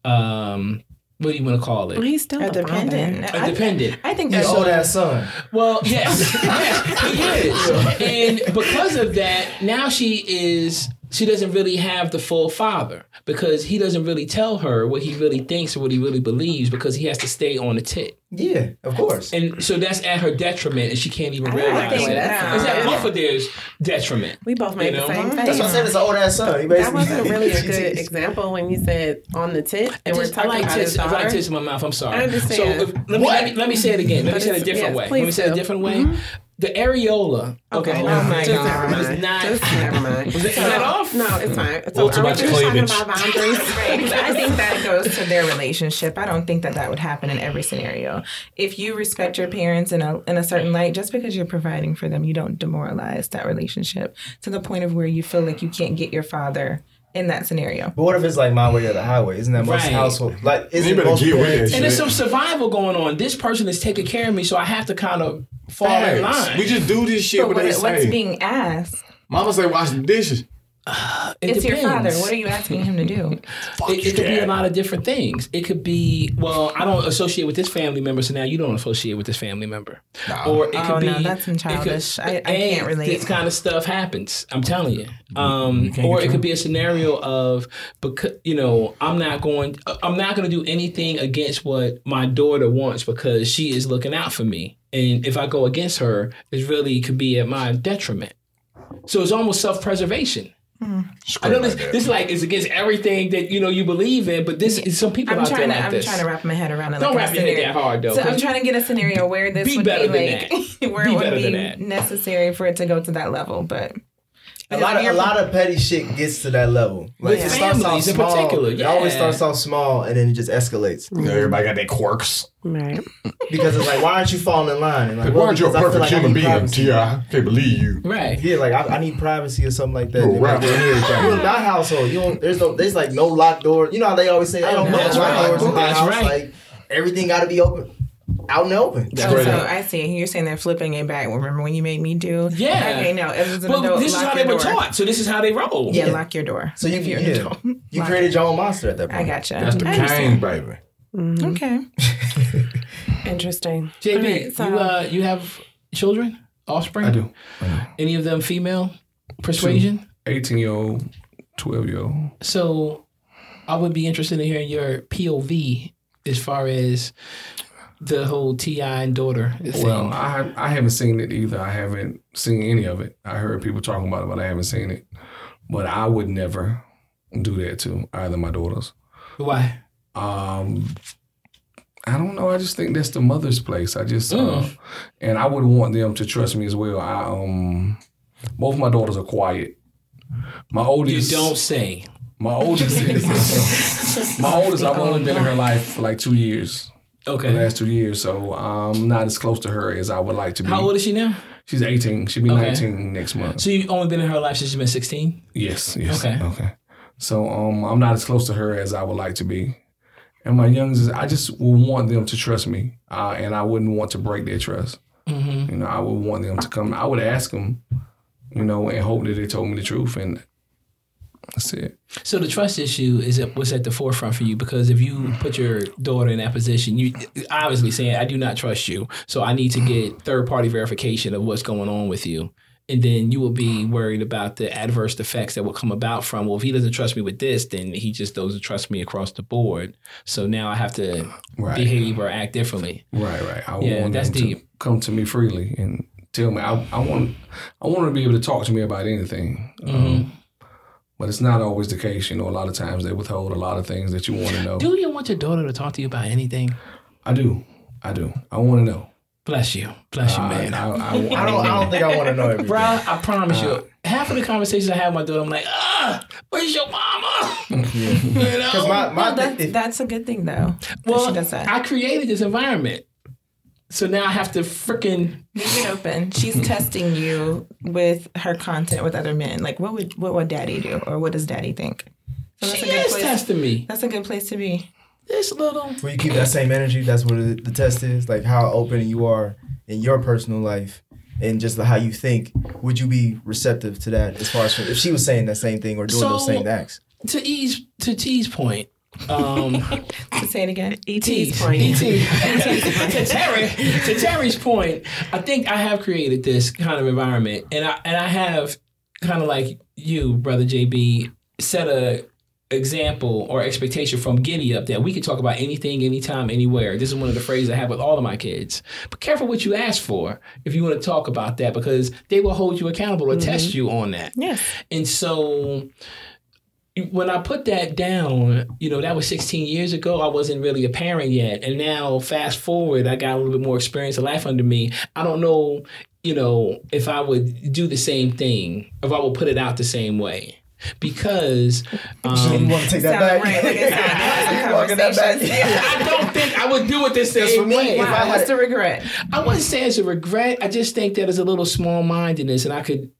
um, what do you want to call it? Well, he's still A a dependent. dependent. A I- dependent. I think His that's old ass son. Well, yes, yes, he is, and because of that, now she is she doesn't really have the full father because he doesn't really tell her what he really thinks or what he really believes because he has to stay on the tit. Yeah, of course. And so that's at her detriment and she can't even I realize think it. that's It's at both of their detriment. We both made You know? the same face. That's what I said. It's an old ass son. He That basically wasn't really a good example when you said on the tit, and we're Just- I talking like about his tits. I like daughter. tits in my mouth. I'm sorry. I understand. So if, let, me, let me let me say it again. Let me say it a different yes, way. Let me say it a different way. Mm-hmm. The areola. Okay. Okay, oh my just- God. was not. Just never mind. Was that- is that off? No, it's fine. So Well, too much just talking about boundaries? Right, 'cause I think that goes to their relationship. I don't think that that would happen in every scenario. If you respect your parents in a in a certain light, just because you're providing for them, you don't demoralize that relationship to the point of where you feel like you can't get your father in that scenario. But what if it's like my way or the highway? Isn't that most Right. household? Like, is it better most get with parents- that And there's some survival going on. This person is taking care of me, so I have to kind of fall in line. We just do this shit But what what, they what's say. being asked? Mama say wash the dishes. It it's your father. What are you asking him to do? It, it could be a lot of different things. It could be, well, I don't associate with this family member, so now you don't associate with this family member. Or it could Oh, be. no, that's some it could- childish. I- I can't relate. This kind of stuff happens. I'm telling you. Um, can't or it could be a scenario of because you know I'm not going. I'm not going to do anything against what my daughter wants because she is looking out for me. And if I go against her, it really could be at my detriment. So it's almost self-preservation. I know this, this like is against everything that you know you believe in, but this is some people I'm out there trying to. like I'm this. trying to wrap my head around it. Don't like wrap a your head that hard though. So I'm trying to get a scenario where this Be would better be than like that. where Be it would be necessary for it to go to that level. But A lot of a lot of petty shit gets to that level. Like With it starts off in small. particular, It always starts off small and then it just escalates You know, everybody got their quirks. Right. because it's like, why aren't you falling in line? And like, Like, why aren't you a because I feel perfect like human being, privacy. T.I.? I can't believe you. right. Yeah, like I, I need privacy or something like that. You're a They might here. You in my household, you don't. There's no. There's like no locked door. You know how they always say, "I don't no, know that's right. doors in my house." right. Like everything got to be open, out in the open. That's Oh, right. so I see. You're saying they're flipping it back. Remember when you made me do? Yeah. Okay, no. It was an Well, adult. this is how they were door. taught, so this is how they roll. Yeah, Yeah. lock your door. So you, you're yeah, you created your own monster at that it. I point. gotcha. That's the I cane, understand. baby. Okay. Interesting. JB, Alright, so- you uh, you have children, offspring? I do. Any of them female persuasion? 18 year old, 12 year old. So, I would be interested in hearing your POV as far as the whole T.I and daughter thing. Well, I I haven't seen it either. I haven't seen any of it. I heard people talking about it, but I haven't seen it. But I would never do that to either of my daughters. Why? Um, I don't know. I just think that's the mother's place. I just uh, Mm. and I would want them to trust me as well. I um, both my daughters are quiet. My oldest, You don't say. My oldest is my oldest. I've only been in her life for like two years. The Okay. last two years, so I'm not as close to her as I would like to be. How old is she now? She's 18. She'll be Okay. 19 next month. So you've only been in her life since she's been 16? Yes, yes. Okay. Okay. So um, I'm not as close to her as I would like to be. And my youngest, I just would want them to trust me, uh, and I wouldn't want to break their trust. Mm-hmm. You know, I would want them to come. I would ask them, you know, and hope that they told me the truth, and that's it. So the trust issue is was at the forefront for you because if you put your daughter in that position, you obviously saying I do not trust you, so I need to get third party verification of what's going on with you, and then you will be worried about the adverse effects that will come about from. Well, if he doesn't trust me with this, then he just doesn't trust me across the board. So now I have to Right. behave or act differently. Right, right. I Yeah, want that's deep. to come to me freely and tell me. I, I want I want to be able to talk to me about anything. Mm-hmm. Um, but it's not always the case. You know, a lot of times they withhold a lot of things that you want to know. Do you want your daughter to talk to you about anything? I do. I do. I want to know. Bless you, bless you, I, man. I, I, I don't. I don't think I want to know everything. Bro, I promise you, half of the conversations I have with my daughter, I'm like, ah, where's your mama? you Because know? my my Well, that's, if- that's a good thing, though. that well, she does that. I created this environment. So now I have to freaking Leave it open. She's mm-hmm. testing you with her content with other men. Like, what would what would Daddy do, or what does Daddy think? So that's she a good is place. testing me. That's a good place to be. This little Where you keep that same energy, that's what the, the test is. Like how open you are in your personal life and just how you think. Would you be receptive to that as far as if she was saying that same thing or doing those same acts? to E's to T's point. Um To say it again. ET's T's point. E to Terry to Terry's point, I think I have created this kind of environment and I and I have kind of like you, brother JB, set a example or expectation from Giddy up that we can talk about anything, anytime, anywhere. This is one of the phrases I have with all of my kids. But careful what you ask for if you want to talk about that because they will hold you accountable or test you on that. Yes. And so when I put that down, you know, that was 16 years ago. I wasn't really a parent yet. And now, fast forward, I got a little bit more experience of life under me. I don't know, you know, if I would do the same thing, if I would put it out the same way. Because you um, want to take that back? right. Like I said, there You were walking some that back? conversations. I don't think I would do it the for same me, way. if I Wow, had what's the regret? I wouldn't say it's a regret. I just think that it's a little small mindedness, and I could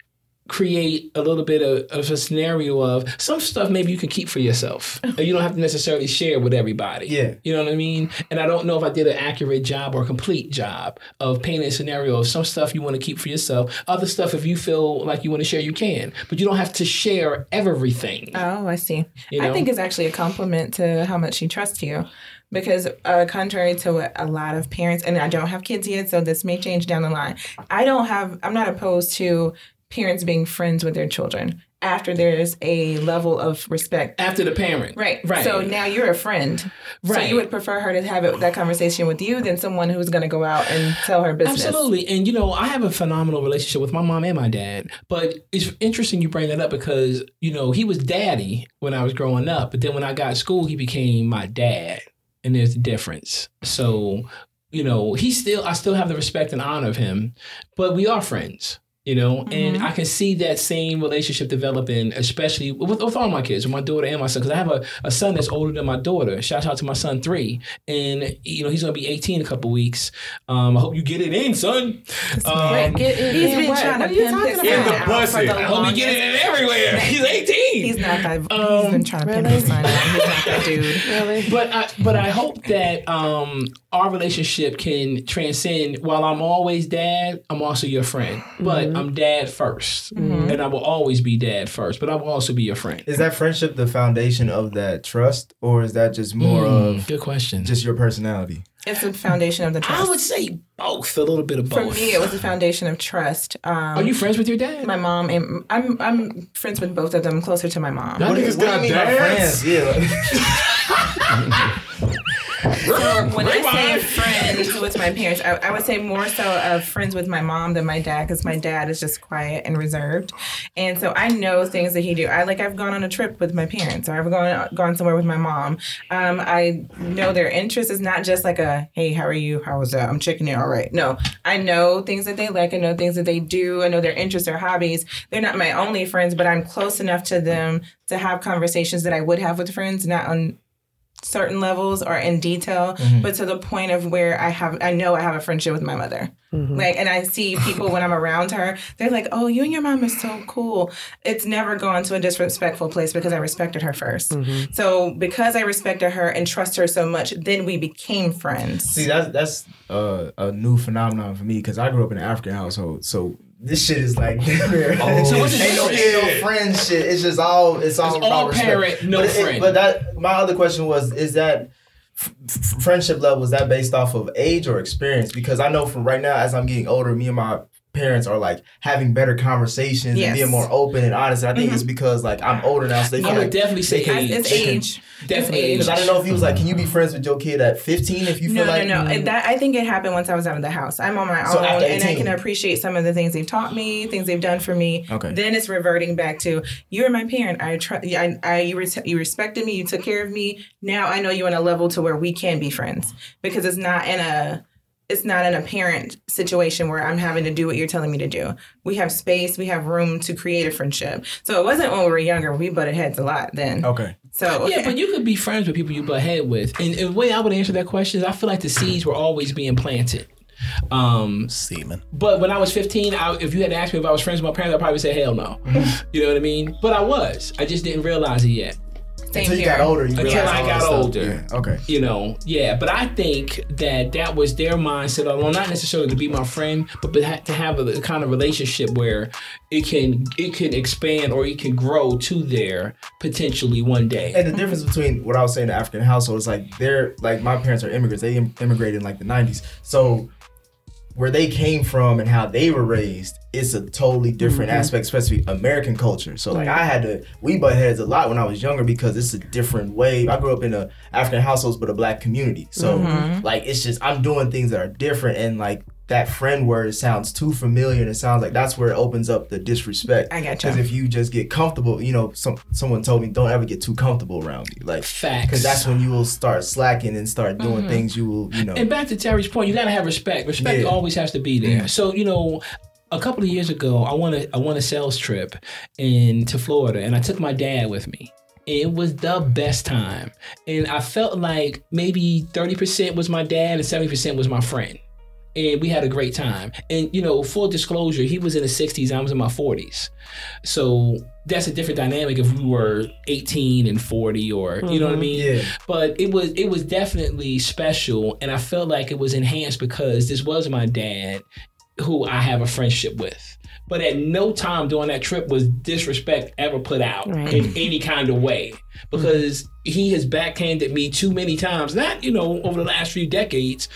create a little bit of, of a scenario of some stuff maybe you can keep for yourself. And you don't have to necessarily share with everybody. Yeah. You know what I mean? And I don't know if I did an accurate job or a complete job of painting a scenario of some stuff you want to keep for yourself. Other stuff, if you feel like you want to share, you can. But you don't have to share everything. Oh, I see. You I think it's actually a compliment to how much she trusts you. Because uh, contrary to what a lot of parents, and I don't have kids yet, so this may change down the line. I don't have, I'm not opposed to parents being friends with their children after there's a level of respect. After the parent. Right. Right. So now you're a friend. Right. So you would prefer her to have it, that conversation with you than someone who's going to go out and tell her business. Absolutely. And you know, I have a phenomenal relationship with my mom and my dad. But it's interesting you bring that up because, you know, he was daddy when I was growing up, but then when I got school, he became my dad. And there's a difference. So, you know, he still I still have the respect and honor of him, but we are friends. You know, and I can see that same relationship developing, especially with, with all my kids, with my daughter and my son. Because I have a, a son that's older than my daughter. Shout out to my son three, and you know he's gonna be eighteen in a couple weeks. Um, I hope you get it in, son. Um, Right, get it He's in. been What? trying What are you pimp talking this about? In the Out for pussy. the I I hope he longest- get it in everywhere. He's eighteen. He's not that. he's Um, been trying to pimp his son. out. He's not that dude. Really? But I, but I hope that um, our relationship can transcend. While I'm always dad, I'm also your friend. But I'm dad 1st and I will always be dad first. But I will also be your friend. Is that friendship the foundation of that trust, or is that just more Mm, of good question. just your personality? It's the foundation of the trust. I would say both, a little bit of both. For me, it was the foundation of trust. Um, Are you friends with your dad? my mom and I'm I'm friends with both of them. Closer to my mom. Y'all What, do what do you mean by friends? Yeah. So when I say friends with my parents, I, I would say more so of friends with my mom than my dad because my dad is just quiet and reserved, and so I know things that he do. I like I've gone on a trip with my parents or I've gone gone somewhere with my mom. Um, I know their interest is not just like a hey how are you how was that I'm checking in all right. No, I know things that they like. I know things that they do. I know their interests or hobbies. They're not my only friends, but I'm close enough to them to have conversations that I would have with friends, not on certain levels or in detail, but to the point of where I have I know I have a friendship with my mother. Like and I see people when I'm around her, they're like, Oh, you and your mom are so cool. It's never gone to a disrespectful place because I respected her 1st So because I respected her and trust her so much, then we became friends. See, that's that's uh, a new phenomenon for me because I grew up in an African household, so this shit is like Oh, So what's the ain't, no, difference? ain't no friend shit. It's just all it's all, It's all about respect. parent, no but it- but that my other question was: Is that f- friendship level? Is that based off of age or experience? Because I know from right now, as I'm getting older, me and my parents are like having better conversations Yes. and being more open and honest. And I think it's mm-hmm. because like I'm older now, so they I feel would like definitely say they I- age. it's age. Definitely age. age. Because I don't know if he was like, can you be friends with your kid at 15 if you feel No, like no, no. And That I think it happened once I was out of the house. I'm on my So own, after and I can appreciate some of the things they've taught me, things they've done for me. Okay. Then it's reverting back to you're my parent. I try. I, I you, res- you respected me. You took care of me. Now I know you on a level to where we can be friends because it's not in a it's not an apparent situation where I'm having to do what you're telling me to do. We have space, we have room to create a friendship. So it wasn't when we were younger. We butted heads a lot then. Okay. So Yeah, but you could be friends with people you butt head with. And the way I would answer that question is I feel like the seeds were always being planted. Um, Semen. but when I was 15, I, if you had asked me if I was friends with my parents, I'd probably say hell no. You know what I mean? But I was. I just didn't realize it yet. Same Until you here. got older, you Until realized I got older. Yeah. Okay. You know, yeah. But I think that that was their mindset, although not necessarily to be my friend, but but to have a, a kind of relationship where it can it can expand or it can grow to there potentially one day. And the difference between what I was saying, the African household is like they're like my parents are immigrants. They im- immigrated in like the '90s, so where they came from and how they were raised, it's a totally different mm-hmm. aspect, especially American culture. So like I had to we butt heads a lot when I was younger because it's a different way. I grew up in a African household but a black community. So mm-hmm. like it's just I'm doing things that are different and like that friend word sounds too familiar and it sounds like that's where it opens up the disrespect. I gotcha. Because if you just get comfortable, you know, some someone told me don't ever get too comfortable around me. Like Facts. because that's when you will start slacking and start doing mm-hmm. things you will, you know. And back to Terry's point, you gotta have respect. Respect Yeah. always has to be there. So you know, a couple of years ago, I won a I won a sales trip into Florida, and I took my dad with me. It was the best time, and I felt like maybe thirty percent was my dad and seventy percent was my friend. And we had a great time. And you know, full disclosure, he was in his 60s, I was in my 40s. So that's a different dynamic if we were 18 and 40 or you know what I mm-hmm. mean? Yeah. but it was it was definitely special and i felt like it was enhanced because this was my dad who i have a friendship with but at no time during that trip was disrespect ever put out Right. in any kind of way because he has backhanded me too many times not you know over the last few decades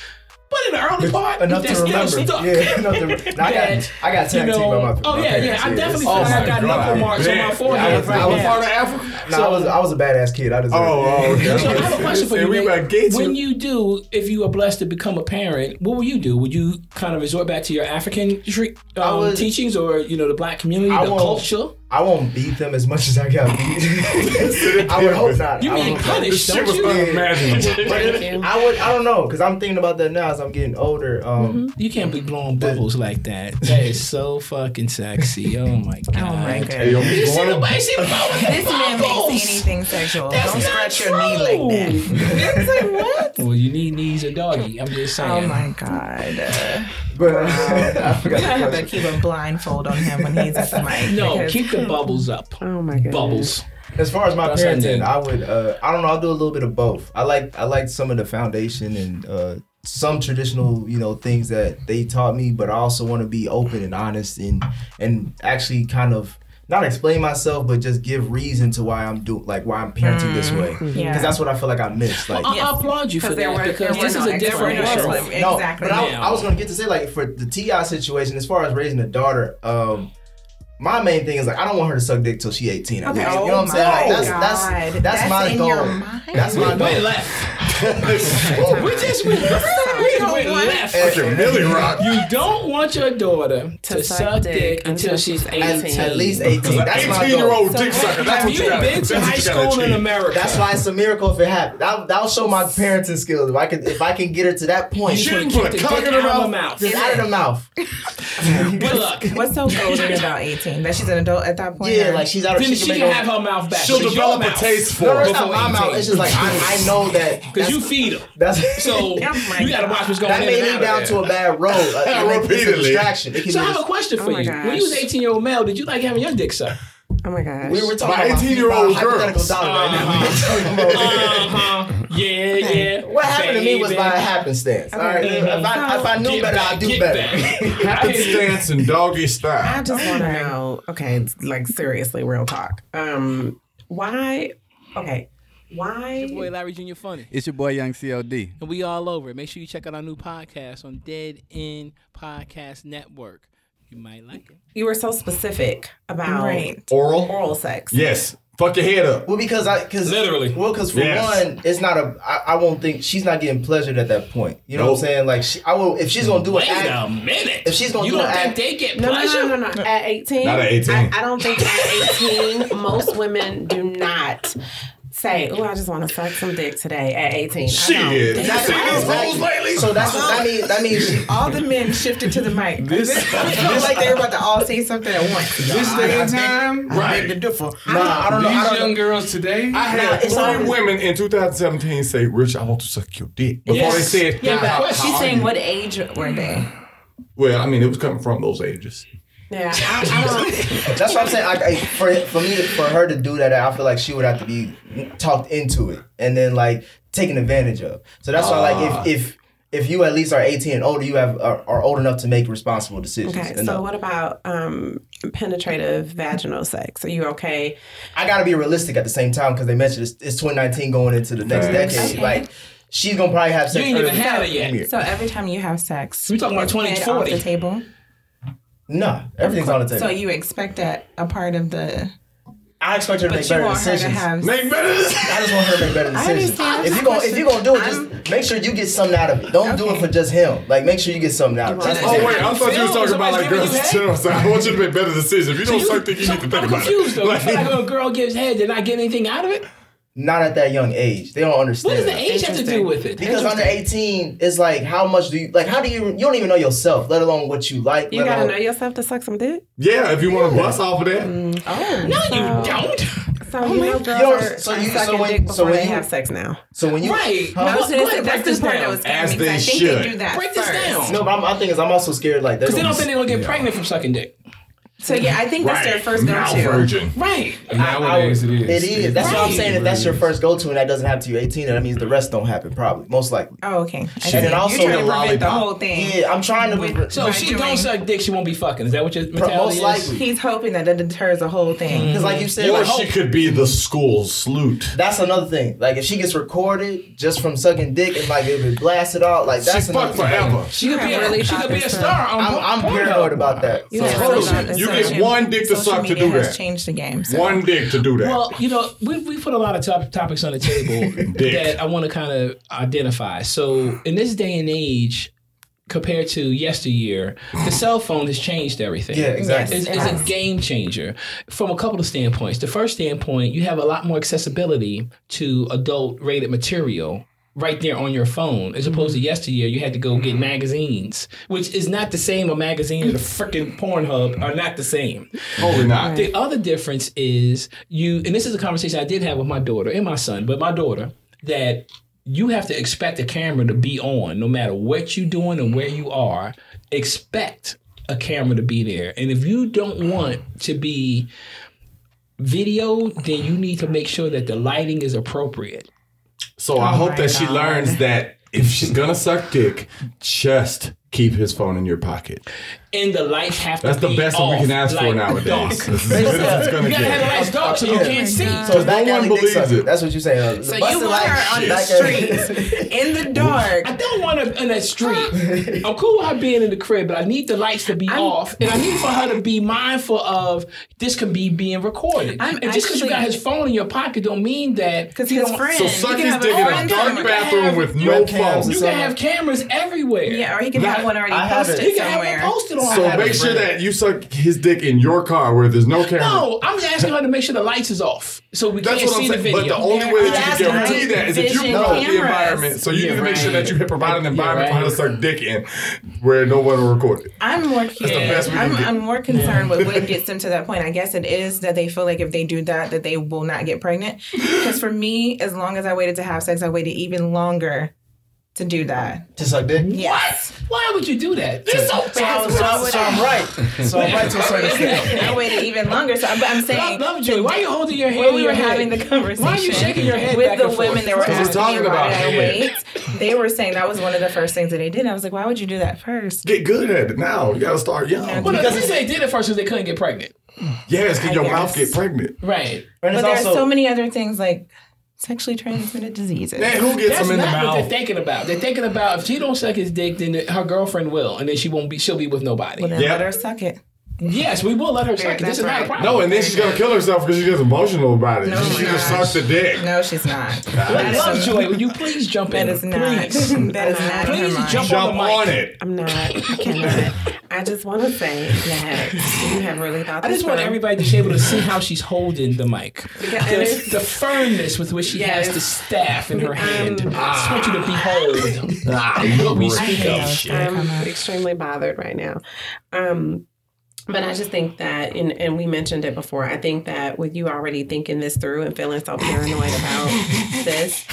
but in the early part enough to remember. stuck. Yeah, enough to. Now, I got I got you tag team know, by my. oh my yeah, yeah, parents, I definitely feel Oh like I got God, knuckle marks on my bet. forehead. I was- right I was part of Africa. Nah, I was I was a badass kid. I deserve Oh, it. oh, okay. So I have a question for you. we Nate. about to get to- When you do, if you are blessed to become a parent, what will you do? Would you kind of resort back to your African tre- um, would- teachings, or you know the black community, I the culture? I won't beat them as much as I got beat. I would hope not. You I mean punish, Shit don't you? unimaginable. But if- I would. I don't know because I'm thinking about that now as I'm getting older. Um, You can't be blowing bubbles like that. That is so fucking sexy. Oh my god. Oh my Hey, yo, You see the way she blowing This man makes anything sexual. That's Don't not scratch your knee like that. Like, what? Well, you need knees or doggy. I'm just saying. Oh my god. Uh, but I forgot we gotta have to keep a blindfold on him when he's at the mic. No, because- keep the bubbles up. Oh my goodness. Bubbles. As far as my That's what I parenting, did. I would. Uh, I don't know. I'll do a little bit of both. I like. I like some of the foundation and uh, some traditional, you know, things that they taught me. But I also want to be open and honest and and actually kind of not explain myself, but just give reason to why I'm doing like why I'm parenting this way. Because Yeah. that's what I feel like I missed. Like. I, I applaud you for that were- because this is a different explanations. world. Exactly. No, but I, I was gonna get to say like for the T.I situation, as far as raising a daughter, um, my main thing is like I don't want her to suck dick till she 18. at least. Oh you know what I'm saying? Like, my that's, that's God. that's That's my in goal. your mind? That's my We goal. went left. Oh, we just we, we went left. Fucking Millie Rock. You don't want your daughter to, To suck, suck dick, dick until until she's she's 18. At, at least 18. That's 18 goal. year old dick sucker. That's Have what you you got. been to high school in America? That's why it's a miracle if it happens. That, that'll show my parenting skills. If I can, if I can get her to that point, You Shouldn't put a cock in her out of her mouth. mouth. just out of the mouth. Good luck. What's so golden about 18? That she's an adult at that point? Yeah, like she's out of. Then She she can can have her. her mouth back. She'll develop a taste No, for no, it. it's not my Before mouth. It's just like I, I know that. Because you feed them. That's So Oh you gotta watch what's going on. that on. may lead down to a bad road. It's a Repeatedly. distraction. So I have a question for Oh you. When you was gosh. 18 year old male, did you like having your dick sucked? Oh my gosh. we were talking By about 18-year-old hypothetical girls. dollar right. Uh-huh. Yeah, yeah. What happened to me was Baby. by happenstance. All right, if I, if I knew Get better, back, I'd do better. Happenstance and doggy style. I just want to know. Okay, like seriously, real talk. Um, why? Okay, why? Your Boy, Larry Jr. Funny. It's your boy Young CLD. And we all over it. Make sure you check out our new podcast on Dead End Podcast Network. You might like it. You were so specific about Right. Oral? oral sex. Yes. Fuck your head up. Well, because I, because Literally. well, because for Yes. one, it's not a. I, I won't think she's not getting pleasured at that point. You know what I'm saying? Like, she, I will if she's gonna do an Wait act. a minute. If she's gonna you do don't an think act- they get No, no, no, no, no. At 18. Not at 18. I, I don't think at 18, most women do not say, oh, I just want to fuck some dick today at 18. I Shit. don't. You Exactly. see these Exactly. rules lately? So that's what that means. That means All the men shifted to the mic. This, it felt like they were about to all say something at once. This day and time, Right. the difference. Nah, I don't know. I These don't young know. girls today, I Nah, had it's three women in 2017 say, Rich, I want to suck your dick. Before Yes. they said, Yeah, but what She's saying what age were they? Well, I mean, it was coming from those ages. Yeah, I, I don't. That's what I'm saying. Like, I, for for me, for her to do that, I feel like she would have to be talked into it, and then like taken advantage of. So that's why, like, if if if you at least are 18 and older, you have are, are old enough to make responsible decisions. Okay, And, so what about um, penetrative vaginal sex? Are you okay? I gotta be realistic at the same time because they mentioned it's, it's 2019 going into the next Facts. decade. Okay. Like she's gonna probably have sex. You ain't even early. had it yet. So every time you have sex, We talking about is 20, head 40. off the table. Nah, everything's on the table. So you expect that a part of the, I expect her to but make better want her to decisions. have. Make better. I just want her to make better decisions. If you gonna if you gonna do it, just make sure you get something out of it. Don't do it for just him. Like make sure you get something out of it. Oh wait, I thought you was talking about like girls Somebody's in general. So I want you to make better decisions. If you don't you- suck dick, you so need to think I'm about confused it. though. You feel like when a girl gives head, they're not getting anything out of it? Not at that young age. They don't understand. What does the age have to do with it? Because under 18 is like how much do you like how do you you don't even know yourself, let alone what you like. You gotta alone- know yourself to suck some dick. yeah, if you want to bust off of that. Mm. Oh No, you don't. So oh you know girls You don't- are so you- so when- dick so before when they you- have sex now. So when you Right. Huh? No, No, so Go ahead, that's, break that's the part down. that was As scaring they I think should. they do that Break this first. down. No, but I'm, I think is I'm also scared like that. Because they don't think they're gonna get pregnant from sucking dick. So yeah, I think that's their first now go-to. virgin. Right. Nowadays it is. It is. That's what I'm saying. If that's your first go to and that doesn't happen to you 18, then that means the rest don't happen. Probably, most likely. Oh, okay. I see. And then also You're trying to the prevent the lollipop. whole thing. Yeah, I'm trying to. With- So By if she doing- don't suck dick, she won't be fucking. Is that what your mentality most is? likely. He's hoping that that deters the whole thing. Mm-hmm. Because like you said, Or like, she could be the school salute. that's another thing. Like if she gets recorded just from sucking dick and like if it blasted out, like She that's another fucked thing. forever. She could be I a, really she could be a star on I'm, I'm Pornhub. paranoid about that. You So- guys told really you, thought that get one dick to suck to media do has that. Changed the game. So. One dick to do that. Well, you know, we, we put a lot of top, topics on the table that I want to kind of identify. So, in this day and age, compared to yesteryear, the cell phone has changed everything. Yeah, exactly. It's, it's a game changer from a couple of standpoints. The first standpoint, you have a lot more accessibility to adult rated material right there on your phone, as opposed to mm-hmm. yesteryear, you had to go get mm-hmm. magazines, which is not the same. A magazine and a freaking Pornhub are not the same. Totally not. The other difference is you, and this is a conversation I did have with my daughter and my son, but my daughter, that you have to expect a camera to be on no matter what you're doing and where you are. Expect a camera to be there. And if you don't want to be videoed, then you need to make sure that the lighting is appropriate. So I oh hope my that she learns that if she's gonna suck dick, just keep his phone in your pocket. And the lights have That's to be That's the be best that we can ask for nowadays. dark. This is as good it's gonna You gotta have the lights dark so you Yeah. can't see. So no one alley believes sucking. it. That's what you're saying. Uh, So you want light her on the Back streets in the dark. I don't want to in that street. I'm cool with her being in the crib, but I need the lights to be off, and I need for her to be mindful of this can be being recorded. I'm and just because you got his phone in your pocket, don't mean that Because you his friend. So he suck his dick in a dark bathroom with no phone. You can have cameras everywhere. Yeah, or he can have one already I have posted He can have somewhere. One posted on. So make sure that you suck his dick in your car where there's no camera. No, I'm just asking her to make sure the lights is off, so we That's can't what I'm see the saying. video. But the only way that you That's can guarantee that is if you vision promote the cameras. environment. So you You're need to make sure right. that you provide an You're environment for her to right. suck dick in where no one will record it. I'm more the best we can I'm, get. I'm more concerned with what gets them to that point. I guess it is that they feel like if they do that, that they will not get pregnant. Because for me, as long as I waited to have sex, I waited even longer to do that. To suck dick. Yes. Why would you do that? This is so So, I was, so, I, so I'm right. So I'm right to a certain extent. I waited even longer. So I'm, but I'm Love, saying Lovejoy. Why are you holding your head? when we your were head? having the conversation, Why are you shaking your head with back the and forth? women that were asking talking me why about did I head. wait, they were saying that was one of the first things that they did. I was like, why would you do that first? Get good at it now. You gotta start young. Yeah. Well, Because they did it first was they couldn't get pregnant. Yes, because your guess. mouth get pregnant. Right. And But it's there's also so many other things like sexually transmitted diseases. Man, who gets That's them in the not what they're thinking about. They're thinking about if she don't suck his dick, then her girlfriend will, and then she won't be. She'll be with nobody. Well, then Yeah. let her suck it. Yes, we will let her suck it. This that's is not a problem. No, and then she's gonna kill herself because she gets emotional about it. No, she my just gosh. sucked the dick. No, she's not. I That love is, Joy. Will you please jump in? that is not. Please. That is not in her Please mind. jump Jump on the mic. on it. I'm not. I cannot. I just want to say that you have really thought I just want everybody to be able to see how she's holding the mic. Because- The, the firmness with which she has the staff in her hand. Um, I just want you to behold what we speak of. I'm extremely bothered right now. Um, but I just think that, and, and we mentioned it before, I think that with you already thinking this through and feeling so paranoid about this,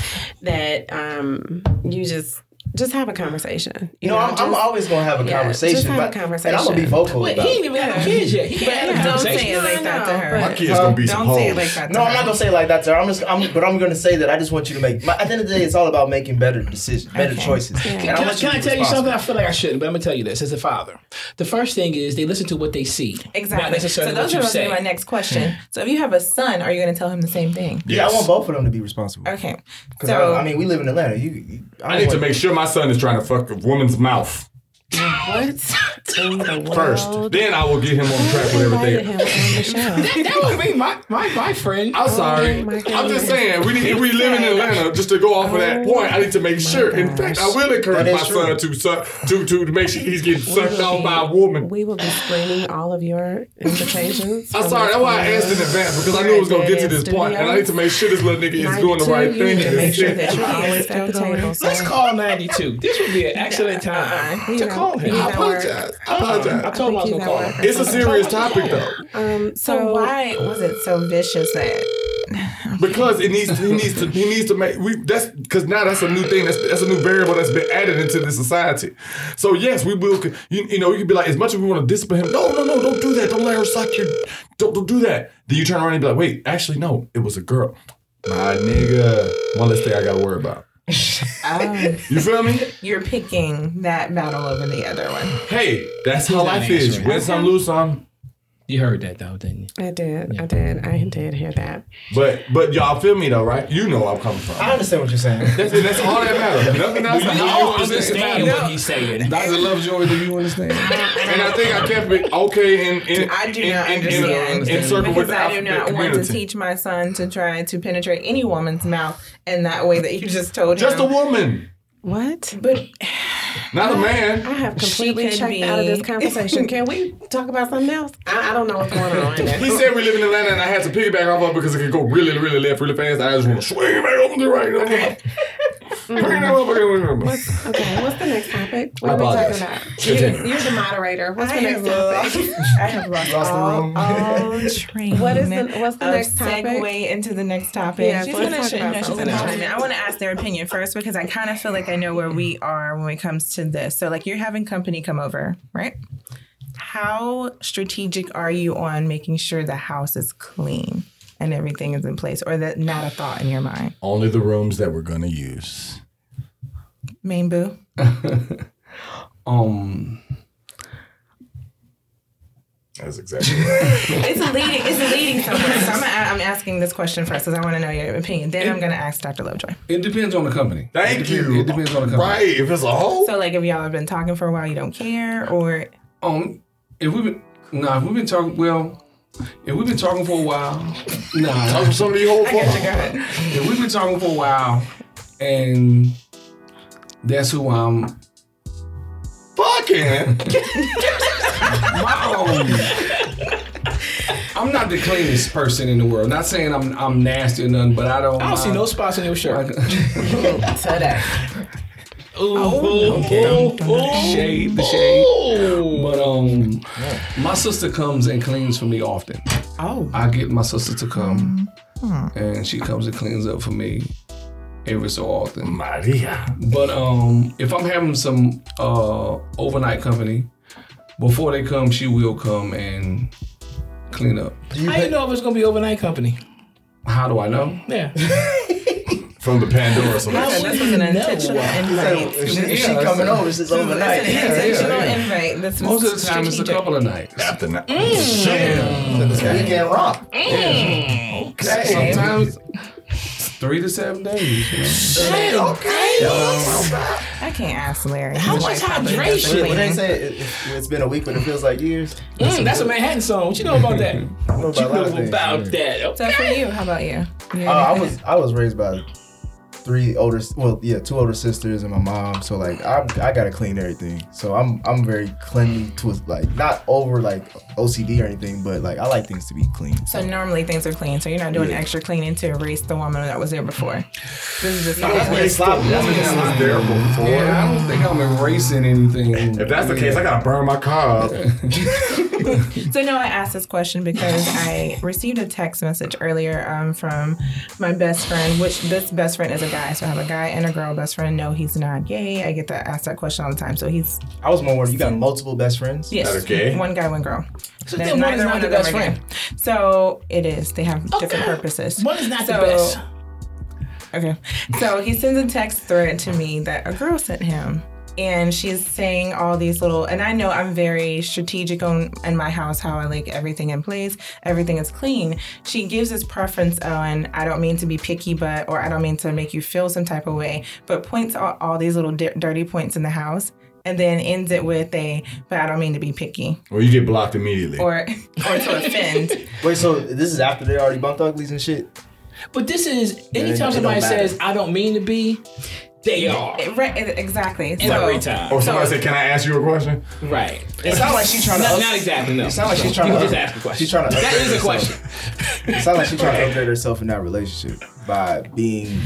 that um, you just just have a conversation. You know, I'm, I'm always gonna have a yeah, conversation, just have a but and I'm gonna be vocal Wait, about. he ain't even got no kids yet. He can have a Don't conversation. say it like that to her. My kids gonna be some Don't say it like that. To No, I'm not gonna say it like that, sir. I'm just, I'm, but I'm gonna say that I just want you to make. My, at the end of the day, it's all about making better decisions, better Okay. choices. Yeah. And Can, I, want can I to tell you something? I feel like I shouldn't, but I'm gonna tell you this as a father. The first thing is they listen to what they see, not Exactly. So those what are you going to say. be my next question. Hmm. So if you have a son, are you going to tell him the same thing? Yeah, I want both of them to be responsible. Okay. Because So I, I mean, we live in Atlanta. You, you I need to make sure my son is trying to fuck a woman's mouth What in the world? first. Then I will get him on track with everything. him on the show? that would be my, my, my friend. I'm sorry. Oh my I'm just saying, we need, if we live in Atlanta, oh just to go off of that point, I need to make sure. In fact, I will encourage my is son to suck to, to to make sure he's getting sucked on by a woman. We will be screening all of your invitations. I'm sorry, that's why I asked in advance because I knew it was gonna get to this Studios. point, and I need to make sure this little nigga is doing the right thing. need make sure that you Yeah, always at the table. Let's call 92. This would be an excellent time You to know, call him. I apologize. I I apologize. told him I was think gonna call him. It's a serious topic though, Um, so so why was it so vicious that because it needs he needs to he needs to make we that's because now that's a new thing that's that's a new variable that's been added into the society. So yes, we will. You, you know, you could be like as much as we want to discipline him. No, no, no, don't do that. Don't let her suck your. Don't, don't do that. Then you turn around and be like, wait, actually no, it was a girl. My nigga, one less thing I gotta worry about. Um, You feel me? you're picking that battle over the other one? Hey, that's how life is. answering. Win some, lose some. You heard that though, didn't you? I did, I did, I did hear that. But but y'all feel me though, right? You know where I'm coming from. I understand what you're saying. That's, that's all that matters. Nothing else. You I understand understand. what he's saying. Dr. Lovejoy, do you understand? And I think I kept it okay in in I do in, not in, understand. in, in circle with because the I do alphabet not want to teach my son to try to penetrate any woman's mouth in that way that you just told him. Just a woman, What? but not a man. I have completely could checked be- out of this conversation. Can we talk about something else? I, I don't know what's going on right now. He said we live in Atlanta, and I had to piggyback off of because it could go really, really left, really fast. I just want to swing it back over to the right. Okay. Okay, what's the next topic? What I are we talking apologize. about? You're, you're the moderator. What's the next have, topic? I have lost, Lost the room. all train. What is the what's the next topic? segue into the next topic. Yeah, she's gonna, talk sh- about no, she's gonna chime in. I want to ask their opinion first because I kind of feel like I know where we are when it comes to this. So, like, you're having company come over, right? How strategic are you on making sure the house is clean and everything is in place, or that not a thought in your mind? Only the rooms that we're gonna use. Main boo. Um, That's exactly right. It's leading. It's leading somewhere. So I'm, a- I'm asking this question first because I want to know your opinion. Then I'm going to ask Dr. Lovejoy. it depends on the company. Thank it depends, you. It depends on the company. Right. If it's a whole. So, like, if y'all have been talking for a while, you don't care, or Um, if we've been, nah, if we've been talking, well, if we've been talking for a while, nah. talk to some of these whole I guess you folks. got it. if we've been talking for a while, and that's who I'm. Fucking. My, um, I'm not the cleanest person in the world. Not saying I'm I'm nasty or nothing, but I don't. I don't see no spots on your shirt. Today. Ooh, okay. ooh, ooh. Shade, the shade. Ooh. But um, my sister comes and cleans for me often. Oh. I get my sister to come, and she comes and cleans up for me every so often. Maria. But um, if I'm having some uh overnight company, before they come, she will come and clean up. I Do you How you pay, know if it's gonna be overnight company? How do I know? Yeah. From the Pandora. So How that's- would This was an know? intentional invite. if she, Yeah, if she that's coming a- over, it's over That's an intentional yeah. invite. This was Most of the time, it's a couple of nights. after that. This weekend romp. Okay. Sometimes three to seven days. You know? I can't ask Larry. How much hydration? What they say, it, it, it's been a week, but it feels like years. Mm, that's a Manhattan song. What you know about that? I know What you about a know things. about that? So for you, how about you? You Uh, I was I was raised by three older, well, yeah, two older sisters and my mom. So like, I'm, I gotta clean everything. So I'm I'm very cleanly to like not over like OCD or anything, but like I like things to be clean. So normally things are clean. So you're not doing Yeah. extra cleaning to erase the woman that was there before. This is just That's what they sloppy. That's what they That was there before. Yeah, I don't think I'm erasing anything. If that's the case, I gotta burn my car up. so no, I asked this question because I received a text message earlier um, from my best friend, which this best friend is a guy. So I have a guy and a girl best friend. No, he's not gay. I get to ask that question all the time. So he's I was more worried. You got multiple best friends. yes, okay? one guy, one girl. So That- then one is not one the best are gay. friend. So it is. They have different purposes. One is not the So- best. Okay. So he sends a text thread to me that a girl sent him. And she's saying all these little, and I know I'm very strategic on in my house, how I like everything in place, everything is clean. She gives this preference on, I don't mean to be picky, but, or I don't mean to make you feel some type of way, but points out all these little di- dirty points in the house, and then ends it with a, but I don't mean to be picky, Or you get blocked immediately. or, or to offend. Wait, so this is after they already bumped uglies and shit? But this is anytime somebody matter. says I don't mean to be, they are Right, exactly. every So- time. or somebody So- say, "Can I ask you a question?" Right. It sounds like she's trying to. Not, up- not exactly. No. It sounds like she's trying can to. just ask a question. She's trying to. That upgrade is a herself. question. It sounds like she's trying to upgrade herself in that relationship by being.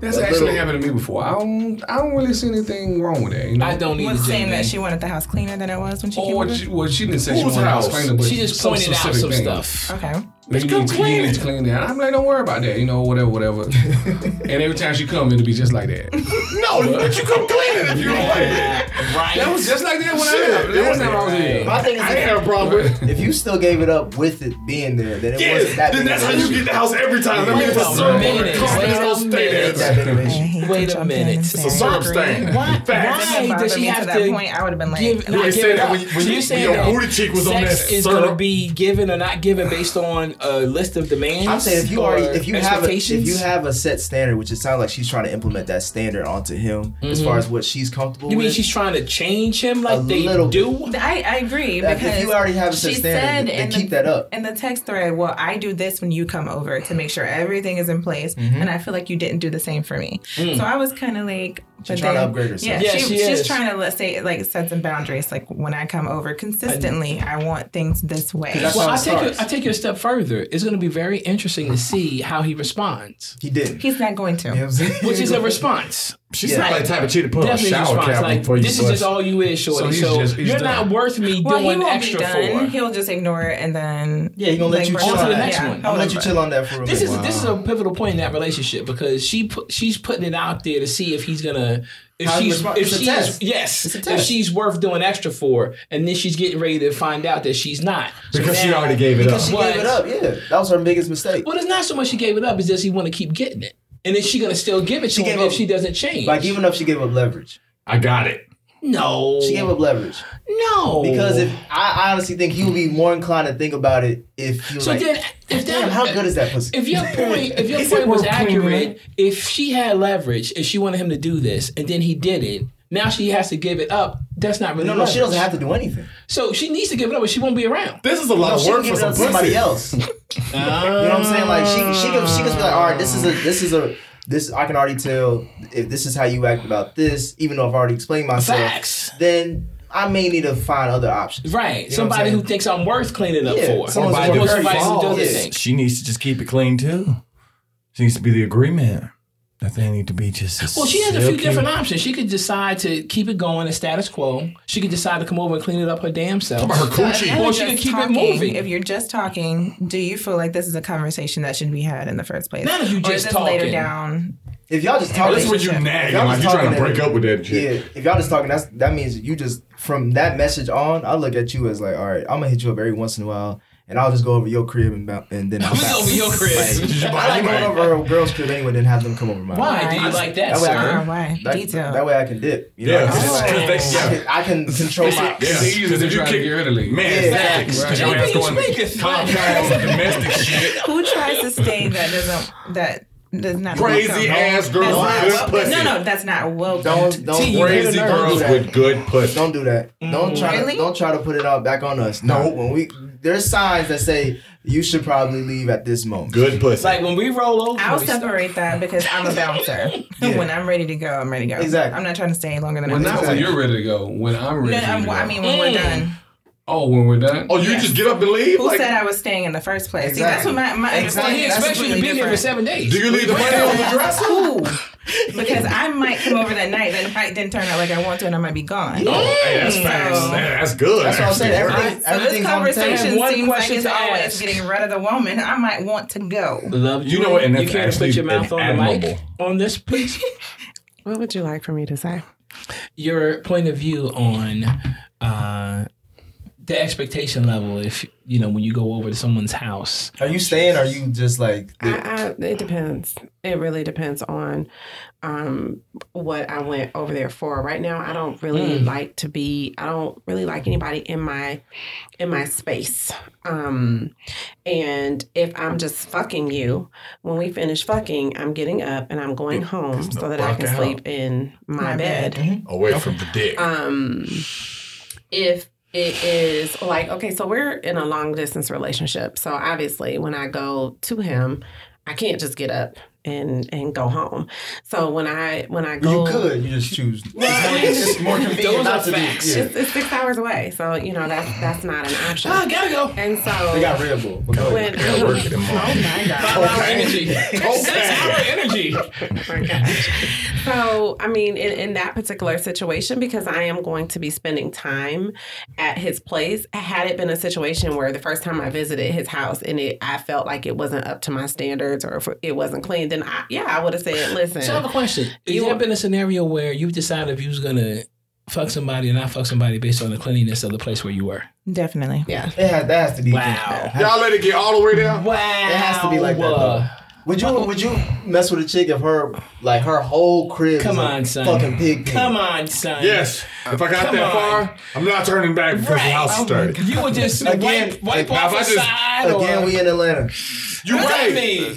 That's actually little- happened to me before. I don't, I don't really see anything wrong with that. You know? I don't need was to saying that she wanted the house cleaner than it was when she came Or over. she, well, she didn't say she wanted a house house? cleaner, but She just some pointed out some thing. stuff. Okay. You need, to, you need clean that. I'm like, don't worry about that. You know, whatever, whatever. and every time she come, it'll be just like that. No, but you come clean it if you don't like it. Right. That was just like that when Shit, I left. Last time I was here. My thing is, I ain't have a problem with it. if you still gave it up with it being there, then it Yeah, wasn't that then big that's of how an you issue. get the house every time. That Wait means it's a a syrup. minute. Come Wait on, a don't stay there. minute. Ain't big of. Wait a minute. It's a syrup stain. Why? Facts. Why does she have to that point? I would have been like, give? You not ain't give say that when you- when So you- you're saying your that booty cheek was on sex that is syrup? going to be given or not given based on a list of demands. I'm saying if you already if you have a, if you have a set standard, which it sounds like she's trying to implement that standard onto him as far as what she's comfortable you mean she's trying to change him like A they little do? I, I agree Like, because if you already have a set she standard, said then in keep the, that up. in the text thread. Well, I do this when you come over to make sure everything is in place, Mm-hmm. and I feel like you didn't do the same for me. So I was kind of like, but trying to then- upgrade herself. Yeah, Yeah, she, she she's is. trying to let's say like set some boundaries. Like when I come over consistently, I want things this way. Well, I it take it, starts. I take it a step further. It's going to be very interesting to see how he responds, He didn't. He's not going to. You know what I'm saying? which is a response. She's Yeah. not like the type of chick to put on a Definitely a shower response. cap Like before you this is just all you is, shorty. So he's So, just- he's you're done. not worth me well, he doing won't extra be done. for. He'll just ignore it and then Yeah, he's gonna let you chill on on the next Yeah, one. I'm gonna let you chill on that for a This minute. is this is a pivotal point in that relationship because she put she's putting it out there to see if he's gonna if How he she's if it's a she's test. yes if she's worth doing extra for and then she's getting ready to find out that she's not So because she already gave it up. because she What? gave it up. Yeah, that was her biggest mistake. Well, it's not so much she gave it up; it's just he want to keep getting it, and is she gonna still give it to She him gave if up- she doesn't change? Like even if she gave up leverage, I got it. no, she gave up leverage no because if I, I honestly think he would be more inclined to think about it if he was so like, then if "Damn, that how good is that pussy?" If your point, if your point was we're accurate, if she had leverage, if she wanted him to do this, and then he did it, now she has to give it up. That's not really no, no, she doesn't have to do anything. So she needs to give it up, but she won't be around. This is a lot No, of she can work give for it up some to somebody pussy. else. You know what I'm saying? Like she she can she can be like, all right, this is a ah. this is a this I can already tell if this is how you act about this, even though I've already explained myself. Facts. Then I may need to find other options. Right. You know somebody who thinks I'm worth cleaning up Yeah, for. someone's Or worth somebody who doesn't Yeah. think. She needs to just keep it clean too. She needs to be the agreement that they need to be just. Well, she has a few silky. different options. She could decide to keep it going as status quo. She could decide to come over and clean it up her damn self. Her coochie. And Or if she you're could just keep it talking, moving. If you're just talking, do you feel like this is a conversation that should be had in the first place? Not if you or just is this later talking. down? If y'all just talking, This is when you Relationship. nag. Y'all Like just you trying to talking break up with that chick. yeah, if y'all just talking, that's that means you just from that message on. I look at you as like, all right, I'm gonna hit you up every once in a while, and I'll just go over your crib and bounce- and then I'll Who's over your crib? Like, I like going over a girl's crib anyway, then have them come over mine. Why do you like that, That way I sir? can- Oh, why? That, Detail. that way I can dip. You know, Yeah, I, can, like, they- I, yeah. can, I can control my. Yeah, because to if you kick to keep- get rid of leave. Man, Yeah, facts. right. Because your ass going you speak it. Domestic shit. Who tries to stay that doesn't that does not Crazy welcome? ass girls That's with not good pussy. No, no, that's not welcome. Don't don't See, you crazy hit a nerve. girls Girls do with good pussy. Don't do that. Don't try Really? to don't try to put it out back on us. No, when we there's signs that say you should probably leave at this moment. Good pussy. Like when we roll over, I'll we start- separate that because I'm a bouncer. Yeah. when I'm ready to go, I'm ready to go. Exactly. I'm not trying to stay longer than Well, I'm not supposed when you're ready to go. When I'm ready No, for you I'm, go. I mean, when we're Mm. done. Oh, when we're done. oh, you Yes. just get up and leave? Who Like, said I was staying in the first place? See, that's what my, my Exactly. Well, he expects you to be completely there for seven days. do you leave the money on the dresser? Who? because I might come over that night. and That night didn't turn out like I want to, and I might be gone. Oh, hey, that's facts. So- Man, that's good. That's what I'm saying. actually. Everything, So this everything's on conversation One seems like it's always ask. getting rid of the woman. I might want to go. Love You know what, and You that's care to actually put your mouth on the mic on this, please? What would you like for me to say? your point of view on uh, the expectation level if you know when you go over to someone's house Are you staying? Or are you just like? I, I, it depends. It really depends on um, what I went over there for. Right now, I don't really like to be. I don't really like anybody in my in my space. Um, and if I'm just fucking you, when we finish fucking, I'm getting up and I'm going home so that I can out. sleep in my, My bed. bed. Away from the dick. Um, if it is like okay, so we're in a long distance relationship. So obviously, when I go to him, I can't just get up and and go home. So when I when I go, You could. You just choose. It's more, it's more convenient Those not are to facts. do. Yeah. It's, it's six hours away. So you know that's that's not an option. ah gotta go And so They got Red Bull. But go when ahead. Gotta work it in Oh my god. five hour energy six hour energy Oh my gosh. So, I mean, in, in that particular situation, because I am going to be spending time at his place, had it been a situation where the first time I visited his house and it, I felt like it wasn't up to my standards or if it wasn't clean, then I, yeah, I would have said, listen. so i have a question has You there want- been a scenario where you've decided if you was gonna fuck somebody or not fuck somebody based on the cleanliness of the place where you were Definitely. yeah. It has, that has to be. Wow. Y'all let it get all the way down? wow It has to be like that, though. Would you would you mess with a chick if her like her whole crib Come is a on, son. fucking pig pen? come on son Yes. If I got Come that on. far, I'm not turning back because Right. the house Oh is dirty. you would just Again, wipe, wipe now off if I the just- side or Again, we in Atlanta. You What that right. mean?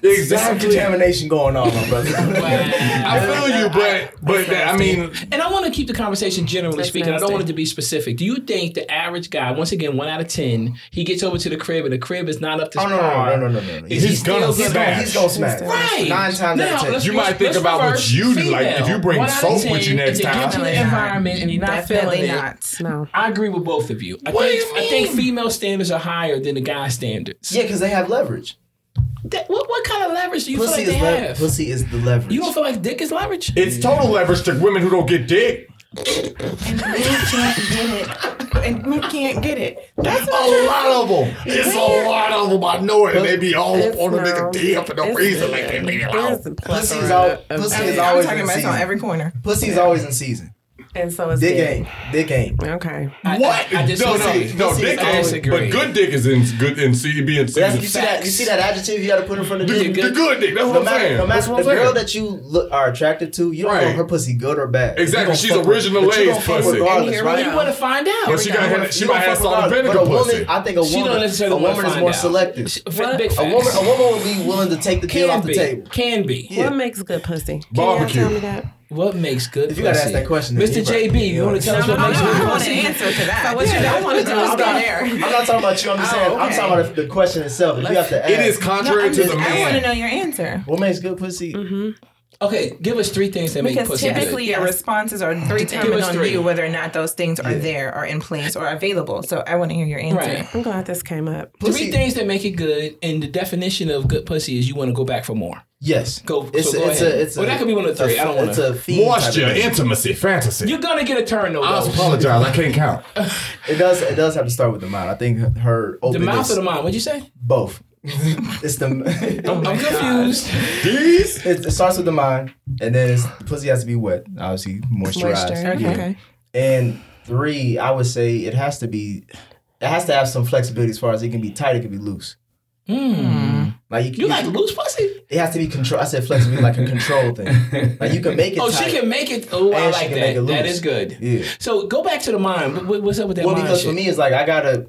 There's some Exactly. contamination going on, my brother. I feel you, but but that, I mean, And I want to keep the conversation generally That's speaking. I don't want it to be specific. Do you think the average guy, once again, one out of ten, he gets over to the crib and the crib is not up to Oh no, par? no, no, no, no, no, no. Is He's, gonna gonna he's gonna he's smash. Right. Nine times out of ten. You might think about what you do, like, if you bring soap with you next if time. Get the environment and you're not feeling it. No. I agree with both of you. I What do think you I think female standards are higher than the guy standards. Yeah, because they have leverage. That- what, what kind of leverage do you Pussy feel is like they le- have? pussy is the leverage. You don't feel like dick is leverage? It's total leverage to women who don't get dick. And we can't get it. And we can't get it. That's A lot of them. It's a lot of them. I know it. And they be all up It's on a nigga dick for no reason. Like they leave it there's out. a Pussy's plethora al- of- pussy is always I'm talking in about this on season. every corner. Pussy's always in season. And so is Dick dick. ain't. Dick ain't. Okay. I- What? I, I no, disagree. no, no. Pussy Dick is ain't. But good dick is in good in C be in But that's, season. you see that? You see that adjective you got to put in front of The, dick. the good dick. That's No what I'm matter, saying. no matter what the I'm girl that you look, are attracted to, you don't know Right. if her pussy good or bad. Exactly. She's fuck with- original but you Lay's gonna fuck pussy. regardless, here right? you want to find out. But she got You she gonna might have fuck salt and regardless. vinegar But a woman, pussy. I think a woman, a woman is more selective. F- A woman, facts. a woman will be willing to take the deal can off the be. table. Can be. What makes good pussy? Can Barbecue. y'all tell me that? What makes good If you gotta ask that question, Mr. JB, right. you want to tell us No, what no, makes no, good I want pussy? an answer to that. So what you don't want to do No, is I'm go not, there. I'm not talking about you. I'm just Oh, saying. I'm talking about the question itself. If you have to ask, It is contrary I'm to just, the I want to know your answer. what makes good pussy? Mm-hmm. Okay, give us three things that make Because pussy typically good. your responses are Give determined on three. you whether or not those things are there are in place or available. So I want to hear your answer. Right. I'm glad this came up. Three things that make it good, and the definition of good pussy is you want to go back for more. Yes. Go- It's, so go it's ahead. a. It's Well, a, that could be one of the three. a- I don't wanna- It's a fiend type of Moisture, thing. intimacy, fantasy. You're gonna get a turn though. I though. apologize. I can't count. It does. It does have to start with the mind. I think her The openness. mouth or the mind? What'd you say? both. it's the. I'm confused. These? it, it starts with the mind, and then it's, the pussy has to be wet, obviously moisturized. Moisture. Okay. Yeah. okay. And three, I would say it has to be. It has to have some flexibility as far as it can be tight, it can be loose. Hmm. Like you, You like loose pussy? it has to be control. I said flexibility, like a control thing. Like you can make it. Oh, tight. she can make it. Oh, I And she like can make that. it loose. is good. Yeah. So go back to the mind. What- what- What's up with that Well, mind because shit? for me, it's like I gotta.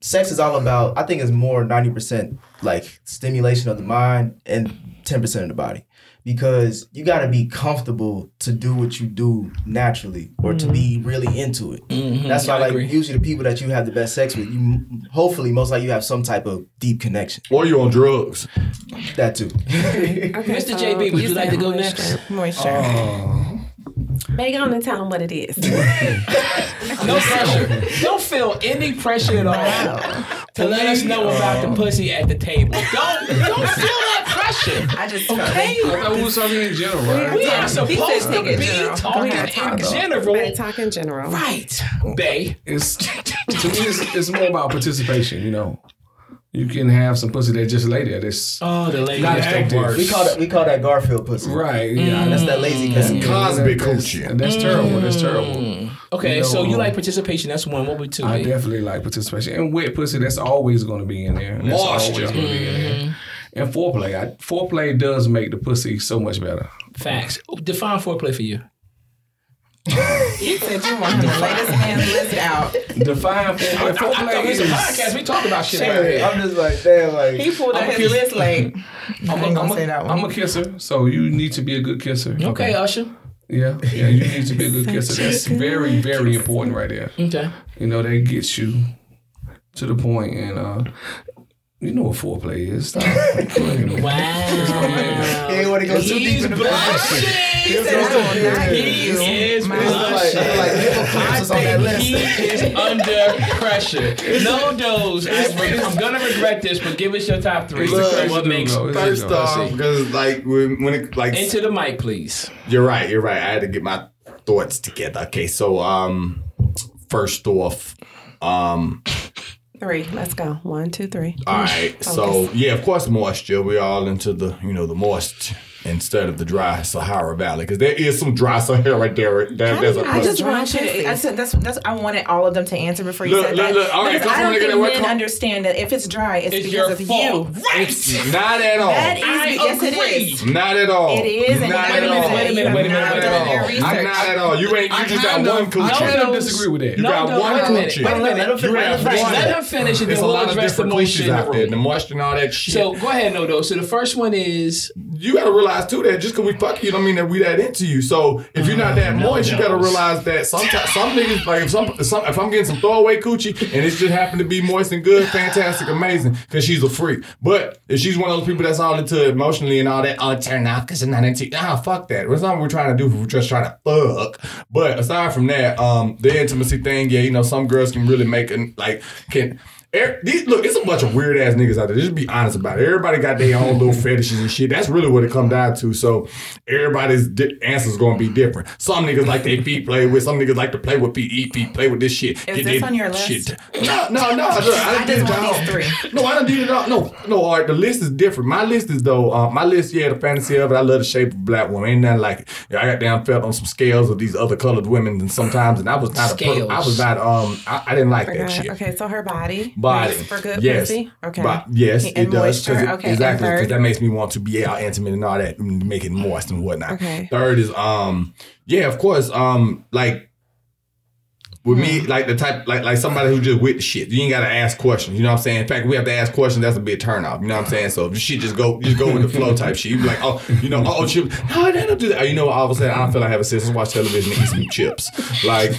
Sex is all about. I think it's more ninety percent like stimulation of the mind and ten percent of the body, because you gotta be comfortable to do what you do naturally or to be really into it. Mhm, That's why, I like, agree. usually the people that you have the best sex with, you hopefully most likely you have some type of deep connection. Or you're on drugs. That too. Okay, Mr. so JB, would you like to go next? Moisture. Oh. Beg on and tell them what it is. No pressure. Don't feel any pressure at all to let us know about the pussy at the table. Don't don't feel that pressure. I just Okay. I thought we was talking in general, right? We are supposed to be general. Talking ahead, in talk. general. Better talk in general. Right, Bay. It's to me, it's, it's more about participation. You know, you can have some pussy that just lay there. That's Oh, the lady Not is the worst. We call that we call that Garfield pussy. right. Yeah, That's that lazy that's kind. Cosby that's, coochie. That's terrible. That's terrible. Okay, You know, so you um, like participation. That's one. What would two I be? definitely like participation and wet pussy. That's always going to be in there. That's Moisture. always going to be in Mm-hmm. there. And foreplay, I, foreplay does make the pussy so much better. Facts. Define foreplay for you. You said you want him to lay this man's list out. Define foreplay. I Foreplay it was a is. podcast. We talked about shit right here. I'm just like, damn, like He pulled out I'm his list like. I I'm a, gonna say a, that I'm a kisser, so you need to be a good kisser. Okay, Usher. Yeah, yeah, you need to be a good kisser. That's very, very important right there. Okay. You know, that gets you to the point, and uh, you know what foreplay is. Stop. Wow. he ain't want to go too deep He's in the blushing. He said, I will not Yeah. give He is my I feel like, I feel like Hippocrates is on that I list. think he is under pressure. Nodoze. I, I'm gonna regret this, but give us your top three. It's the what makes First off, because like when, when it like into the mic, please. You're right. You're right. I had to get my thoughts together. Okay, so um, first off, um, Three. Let's go. One, two, three. all right. So yeah, of course, moisture. We all into the you know the moist instead of the dry Sahara Valley because there is some dry Sahara right there. there there's a I just Dry want you to. I said that's that's. I wanted all of them to answer before you Look, said look, that. look, all right, Because I don't think men com- understand that if it's dry, it's, It's because of fault. you. Right. not at all. That is. I yes, it agree. is. Not at all. It is, and not at all. Wait a minute, wait a minute, not wait a minute. I'm not at all. You ain't. You just got one I coochie. kind of No, disagree with that. You got one wait a minute. coochie. Wait a minute. Let him You finish. have Let him one. finish. Let him finish and There's then a we'll lot of address the different moisture coochies in the out there. The moisture and all that shit. So go ahead, Nodo. So the first one is you gotta realize too that just cause we fuck you don't mean that we that into you. So if you're not that moist, you gotta realize that sometimes some niggas like if some, some if I'm getting some throwaway coochie and it just happened to be moist and good, fantastic, amazing, cause she's a freak. But if she's one of those people that's all into emotionally and all that, oh turn off cause I'm not into nah fuck that. That's not what we're trying to do. We're just trying to fuck. But aside from that, um, the intimacy thing, yeah, you know, some girls can really make an like can. These, look, it's a bunch of weird ass niggas out there. Just be honest about it. Everybody got their own little fetishes and shit. That's really what it come down to. So everybody's di- answer's gonna be different. Some niggas like their feet played with. Some niggas like to play with feet, eat feet, play with this shit. Is Get this on your list? Shit. No, no, no. Look, I, I done did just it all. these three. No, I didn't do it all. No, no. All right, the list is different. My list is though. Uh, my list, yeah, the fantasy of it. I love the shape of a black woman. Ain't nothing like it. Yeah, I got down felt on some scales of these other colored women, and sometimes, and I was not a. Scales. I was not. Um, I, I didn't like that shit. okay, so her body. Body. makes for good yes. pussy. Okay. But yes, And it does. it- Okay, Exactly. Because that makes me want to be out intimate and all that, and make it moist and whatnot. Okay. Third is um, yeah, of course. Um, like with me, Hmm. like the type, like like somebody who just with the shit. You ain't gotta ask questions. You know what I'm saying? In fact, we have to ask questions. That's a big turn off. You know what I'm saying? So if shit just go, just go with the flow type shit. You be like, oh, you know, oh, chip. No, I don't do that. Oh, You know, all of a sudden, I don't feel like having sex. Let's watch television and eat some chips. Like,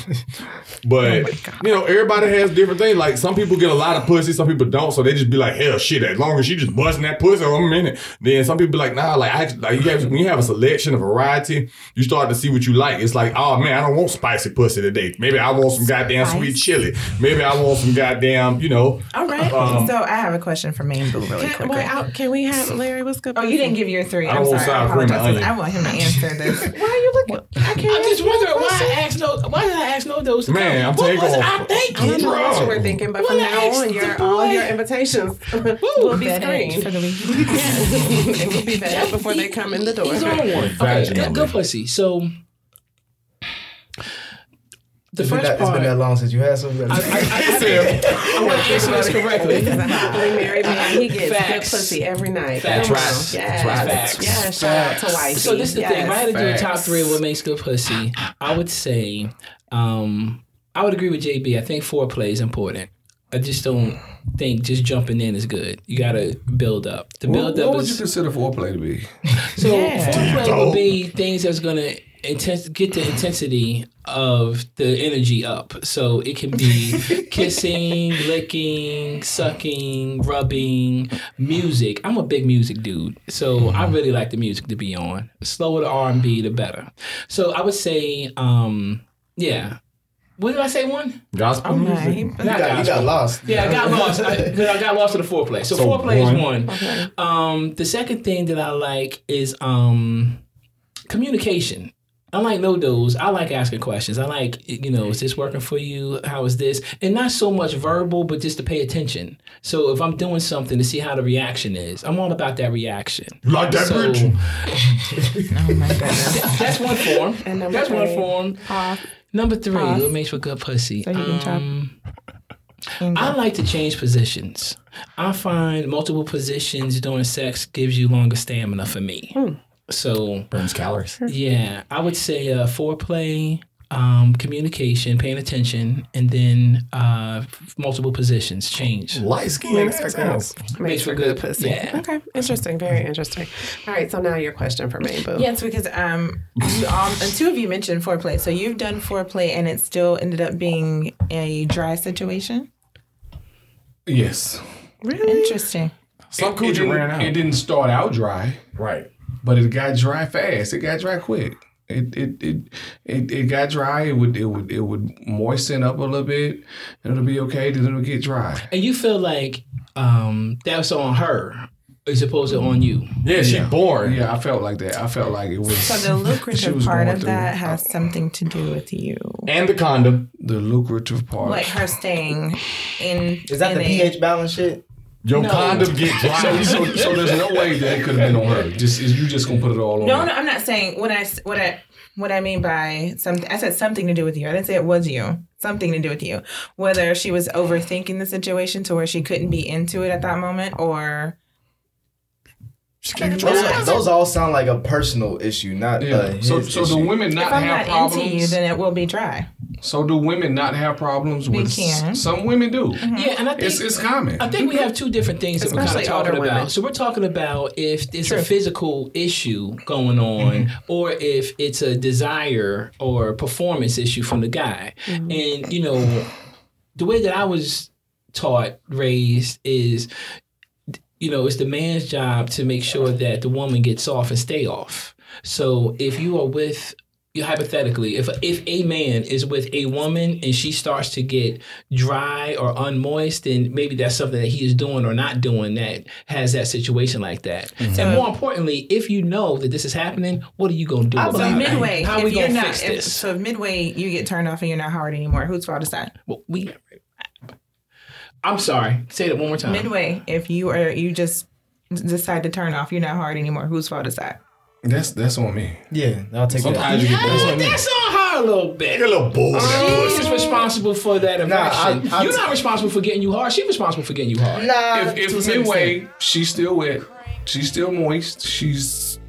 but you know, everybody has different things. Like some people get a lot of pussy, some people don't. So they just be like, hell, shit. As long as she just busting that pussy for a minute, then some people be like, nah. Like, I, like you have, when you have a selection, a variety, you start to see what you like. It's like, oh man, I don't want spicy pussy today. Maybe I want some goddamn sweet chili. Maybe I want some goddamn, you know. All right. Um, so I have a question for Main Boo really Can, quickly. wait, out, can we have Larry? What's good? Oh, you didn't give your three. I I'm want sorry. I sour cream and apologize. onion. I want him to answer this. Why are you looking? I can't. I'm just wondering why question. I asked no. Why did I ask Nodoze? to Man. I'm what taking was off. I I don't thinking? know what you were thinking, but Well, from now on, your all your invitations will be screened. for the week. it will be vetted before they come in the door. He's on one. Okay, good, good pussy. So the It's been, first that, it's part. been that long since you had some. You I, I, gotta- I, I want to answer this correctly. He's married man. He gets Facts. good pussy every night. Facts. Come Right. on. Yes. That's. Facts. Yeah, shout out to wifey. So this is the thing. If I had to do a top three of what makes good pussy, I would say, um, I would agree with JB. I think foreplay is important. I just don't think just jumping in is good. You got to build up. The What, build what up would you consider foreplay to be? so Yeah. foreplay would be things that's gonna intense get the intensity of the energy up. So it can be kissing, licking, sucking, rubbing, music. I'm a big music dude, so I really like the music to be on. The slower the R and B, the better. So I would say, um, yeah. What did I say? One. Gospel music. Okay. You Not got, you got lost. Yeah, I got lost. I, 'cause I got lost to the foreplay. So, So foreplay one. is one. Um, the second thing that I like is um, communication. I like no dos. I like asking questions. I like, you know, is this working for you? How is this? And not so much verbal, but just to pay attention. So if I'm doing something to see how the reaction is, I'm all about that reaction. Like that So bitch. Oh my goodness. that's one form. And number That's one three. form. Pause. Number three, Pause. what makes for good pussy? So you can. Um, I like to change positions. I find multiple positions during sex gives you longer stamina for me. So Burns calories. yeah, I would say uh, foreplay, um, communication, paying attention, and then uh, multiple positions change. Light skin. Makes for ass good. house. Makes for good pussy. Yeah. Okay. Interesting. Very interesting. All right. So now your question for me, Boo. Yes, because um, you, um, and two of you mentioned foreplay. So you've done foreplay, and it still ended up being a dry situation. Yes. Really? Interesting. Some it, coochie ran out. it didn't start out dry, Right. But it got dry fast. It got dry quick. It it it it, it got dry. It would it would it would moisten up a little bit. and It'll be okay. Then it'll get dry. And you feel like um, that's on her as opposed to on you. Yeah, she Yeah. born. Yeah, I felt like that. I felt like it was So the lucrative part going of through that has something to do with you, And the condom. the lucrative part. like her staying in. Is that in the a- pH balance shit? Your No. condom get dry. so, so there's no way that it could have been on her. Just is you just gonna put it all on? No, her. no, I'm not saying what I s- what I what I mean by something. I said something to do with you. I didn't say it was you. Something to do with you. Whether she was overthinking the situation to where she couldn't be into it at that moment, or Those, those all sound like a personal issue, not Yeah. uh, his so so issue. do women if not I'm have not problems? into you, then it will be dry. So do women not have problems They with? s- can. Some women do. Mm-hmm. Yeah, and I think It's it's common. I think we have two different things that we're kind of talking about. women. So we're talking about if it's a physical issue going on, mm-hmm. or if it's a desire or performance issue from the guy. Mm-hmm. And you know, the way that I was taught, raised is, you know, it's the man's job to make sure that the woman gets off and stay off. So if you are with you hypothetically, if if a man is with a woman and she starts to get dry or unmoist, then maybe that's something that he is doing or not doing that has that situation like that. Mm-hmm. And more importantly, if you know that this is happening, what are you gonna do So about it? midway, How are if we you're gonna not, fix if, this? so if midway you get turned off and you're not hard anymore, whose fault is that? Well, we. I'm sorry. Say that one more time. Midway, if you are you just decide to turn off, you're not hard anymore. Whose fault is that? That's that's on me. yeah, I'll take Sometimes that. you get Oh, bored. that's on her a little bit. Get a little bored. She is responsible for that erection. I- I- You're not responsible for getting you hard. She's responsible for getting you hard. Nah, If, to a if midway she's still wet, she's still moist, she's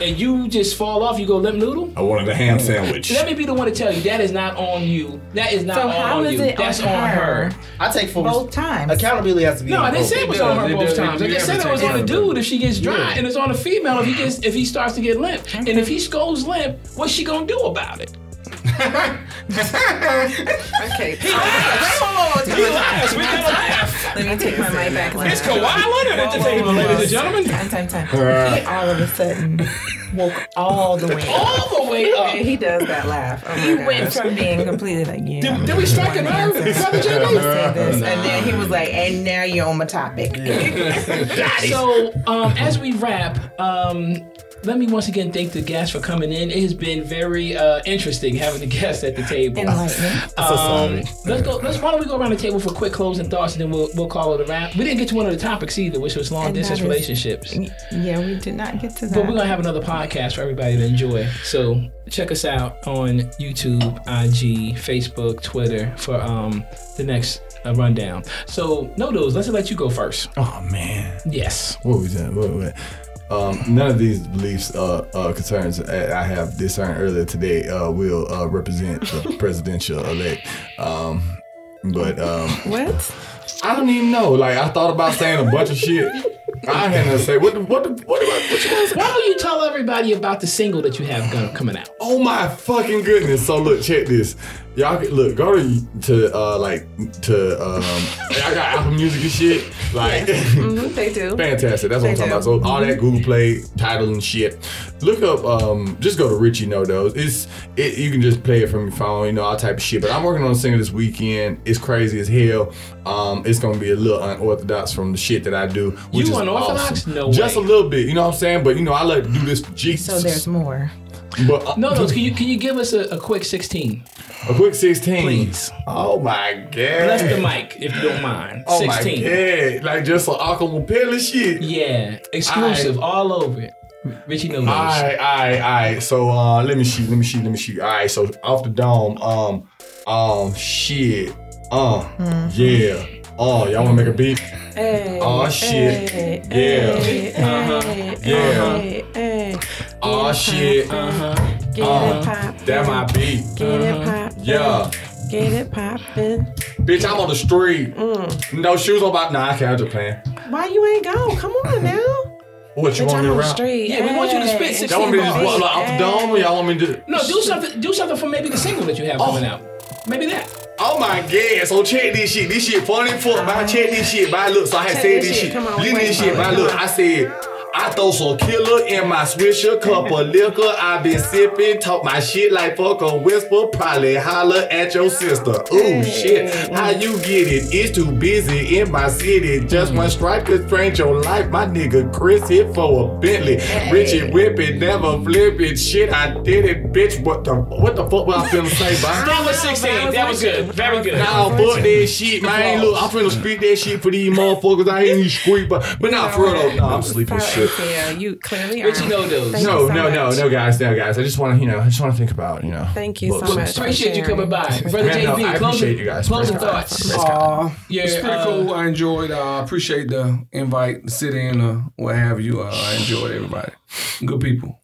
And you just fall off. You go limp noodle. I wanted a ham sandwich. Let me be the one to tell you that is not on you. That is not So on, how on is you. it That's on on her. her? I take full Both times. Accountability has to be. No, I didn't both. say it was It on her It both does. times. I just said it was on the dude if she gets dry, Yeah. and it's on the female if he gets if he starts to get limp. And if he goes limp, what's she gonna do about it? Okay. He laughs. He laughs. We gotta laugh. Let me take my mic back. It's Kawhi Leonard at the table, ladies and gentlemen. Time, time, time. He all of a sudden woke all the way up. All the way up. He does that laugh. Oh He gosh. went from being completely like, yeah. Did, did we strike a nerve, brother I'm JB? gonna this. And then he was like, and now you're on my topic. So, um, as we wrap, um, let me once again thank the guests for coming in. It has been very uh, interesting having the guests at the table. Enlightening. Um, let's go. Let's. Why don't we go around the table for quick closing thoughts, and then we'll we'll call it a wrap. We didn't get to one of the topics either, which was long And distance that is- relationships. Yeah, we did not get to that. But we're gonna have another podcast for everybody to enjoy. So check us out on YouTube, IG, Facebook, Twitter for um the next uh, rundown. So Nodoze. Let's let you go first. Oh man. Yes. What was that? What, what? Um, none of these beliefs, uh, uh, concerns I I have discerned earlier today uh, will uh, represent the presidential elect. Um, but um, What? I don't even know. Like I thought about saying a bunch of shit, I had to say what the, what the, what about what you want to say? Why don't you tell everybody about the single that you have coming out? Oh my fucking goodness! So look, check this. Y'all can look go to to uh like to um I got Apple Music and shit like Mhm, they do. fantastic. That's what I'm They talking about. do. So all that Google Play Tidal and shit. Look up um just go to Richie Nodoze. It's it you can just play it from your phone, you know all type of shit. But I'm working on a single this weekend. It's crazy as hell. Um it's gonna be a little unorthodox from the shit that I do. Which You is unorthodox? awesome. No Just a little bit. You know what I'm saying? But you know I like to do this for Jesus. So there's more. But uh, No, no. Can you can you give us a, a quick sixteen, a quick 16. please? Oh my god. Bless the mic if you don't mind. Oh Sixteen. my god. Like just some acapella shit. Yeah, exclusive all over it. Richie knows. Alright, alright, alright. So uh let me shoot, let me shoot, let me shoot. Alright, so off the dome, um, um shit. Uh yeah. Oh, y'all wanna make a beat? Hey, Aw, shit. Hey, Yeah. Hey, Uh-huh. Yeah. Hey, hey. Oh shit. Uh huh. Get Uh, it poppin'. That my beat. Get it poppin'. Yeah. Get it poppin'. Bitch, I'm on the street. Mm. No shoes on my nah, I can't I'm just playing. Why you ain't go? Come on now. What you Bitch, want I'm me to on the rap? street. Yeah, we want you to spit Hey. 16 Y'all want me to just bars. what, like, off the dome or y'all want me to No, do something. Do something for maybe the single that you have coming oh. out. Maybe that. Oh my god, so check this shit. This shit funny fuck, but I check this shit. But look, so I had Check said this this shit. shit. Come on, Listen wait this shit, it. but Come look, on. I said, I throw some killer in my swisher, cup of liquor. I been sipping, talk my shit like fuck a whisper. Probably holler at your sister. Ooh shit, how you get it? It's too busy in my city. Just hmm. one strike could change your life. My nigga Chris hit for a Bentley. Richie whip it, never flip it. Shit, I did it, bitch. What the what the fuck was I finna say, bro? That was 16. That was good. Very good. Nah, fuck that shit, man. Look, I'm finna speak that shit for these motherfuckers out here in these streets, but but nah, for real though, nah, I'm sleeping shit. Yeah, you clearly are. Richie Nodoze. Thank No, so no, no, much. no, guys, no, guys. I just want to, you know, I just want to think about, you know. Thank you so books and much. stuff. Appreciate you coming by, brother Man, no, JB. I closing, appreciate you guys. Closing Praise thoughts. Uh, Yeah, it's pretty uh, cool. I enjoyed. Uh, appreciate the invite to sit in or what have you. Uh, I enjoyed everybody. Good people.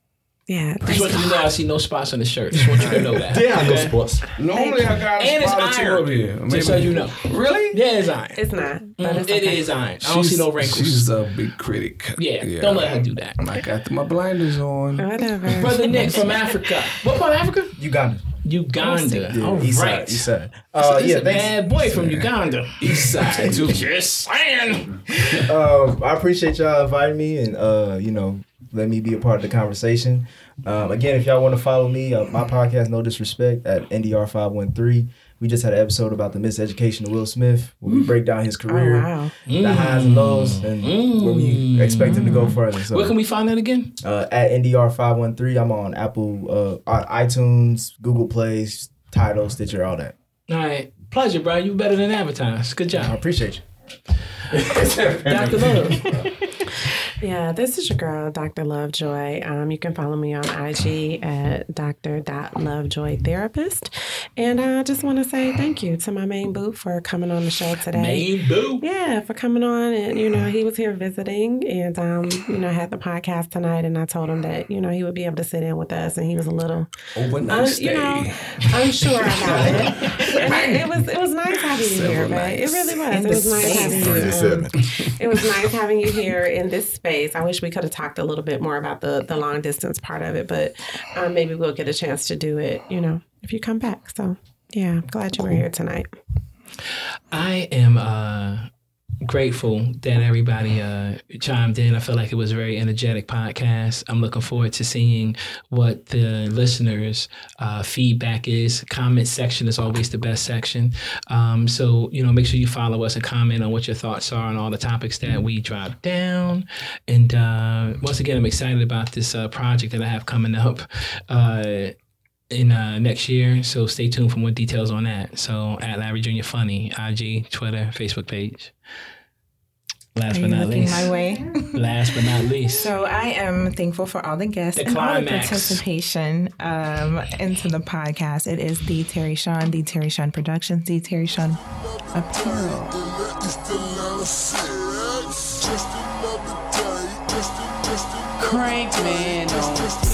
Yeah. Just thanks. want you to know I see no spots on the shirt. Just want you to know that. Yeah, I know Okay? sports. Normally I got And a it's spot or two iron. up here. Just so you know. Really? Yeah, it's iron. It's not. But it's It okay. is iron. I don't see no wrinkles. She's a big critic. yeah, don't let her do that. I got my blinders on. Whatever. Brother Nick from Africa. What part of Africa? Uganda. Uganda. Yeah, All east right. side. East side. Uh, He's yeah, a thanks. bad boy from Uganda. East side too. Just saying. um, I appreciate y'all inviting me and uh, you know, let me be a part of the conversation. Um, again, if y'all want to follow me, uh, my podcast, No Disrespect, at NDR five one three. We just had an episode about the miseducation of Will Smith, where we break down his Oh, career, wow. the highs and lows, and where we expect him to go further. So, Where can we find that again? uh, at NDR five one three, I'm on Apple, uh, iTunes, Google Play, Tidal, Stitcher, all that. All right. Pleasure, bro. You better than advertised. Good job. I appreciate you. Dr. Love. Yeah, this is your girl, Dr. Lovejoy. Um, you can follow me on IG at dr.lovejoytherapist. And I just want to say thank you to my main boo for coming on the show today. Main boo. Yeah, for coming on. And, you know, he was here visiting and, um, you know, I had the podcast tonight. And I told him that, you know, he would be able to sit in with us. And he was a little, Overnight un- stay. you know, unsure about it. And it, it was it was nice having you here, Several but it really was. It was nice having you. um, it was nice having you here in this space. I wish we could have talked a little bit more about the the long distance part of it, but um, maybe we'll get a chance to do it. You know, if you come back. So yeah, I'm glad you were here tonight. I am uh, grateful that everybody uh, chimed in. I feel like it was a very energetic podcast. I'm looking forward to seeing what the listeners' uh, feedback is. Comment section is always the best section. Um, so, you know, make sure you follow us and comment on what your thoughts are on all the topics that we drop down. And uh, once again, I'm excited about this uh, project that I have coming up. In uh, next year. So stay tuned for more details on that. So at Larry Jr. Funny, IG, Twitter, Facebook page. Last Are but not least. my way? Last but not least. So I am thankful for all the guests The and all the participation um, into the podcast. It is the Terry Sean, the Terry Sean Productions, the Terry Sean Apparel. Crank man on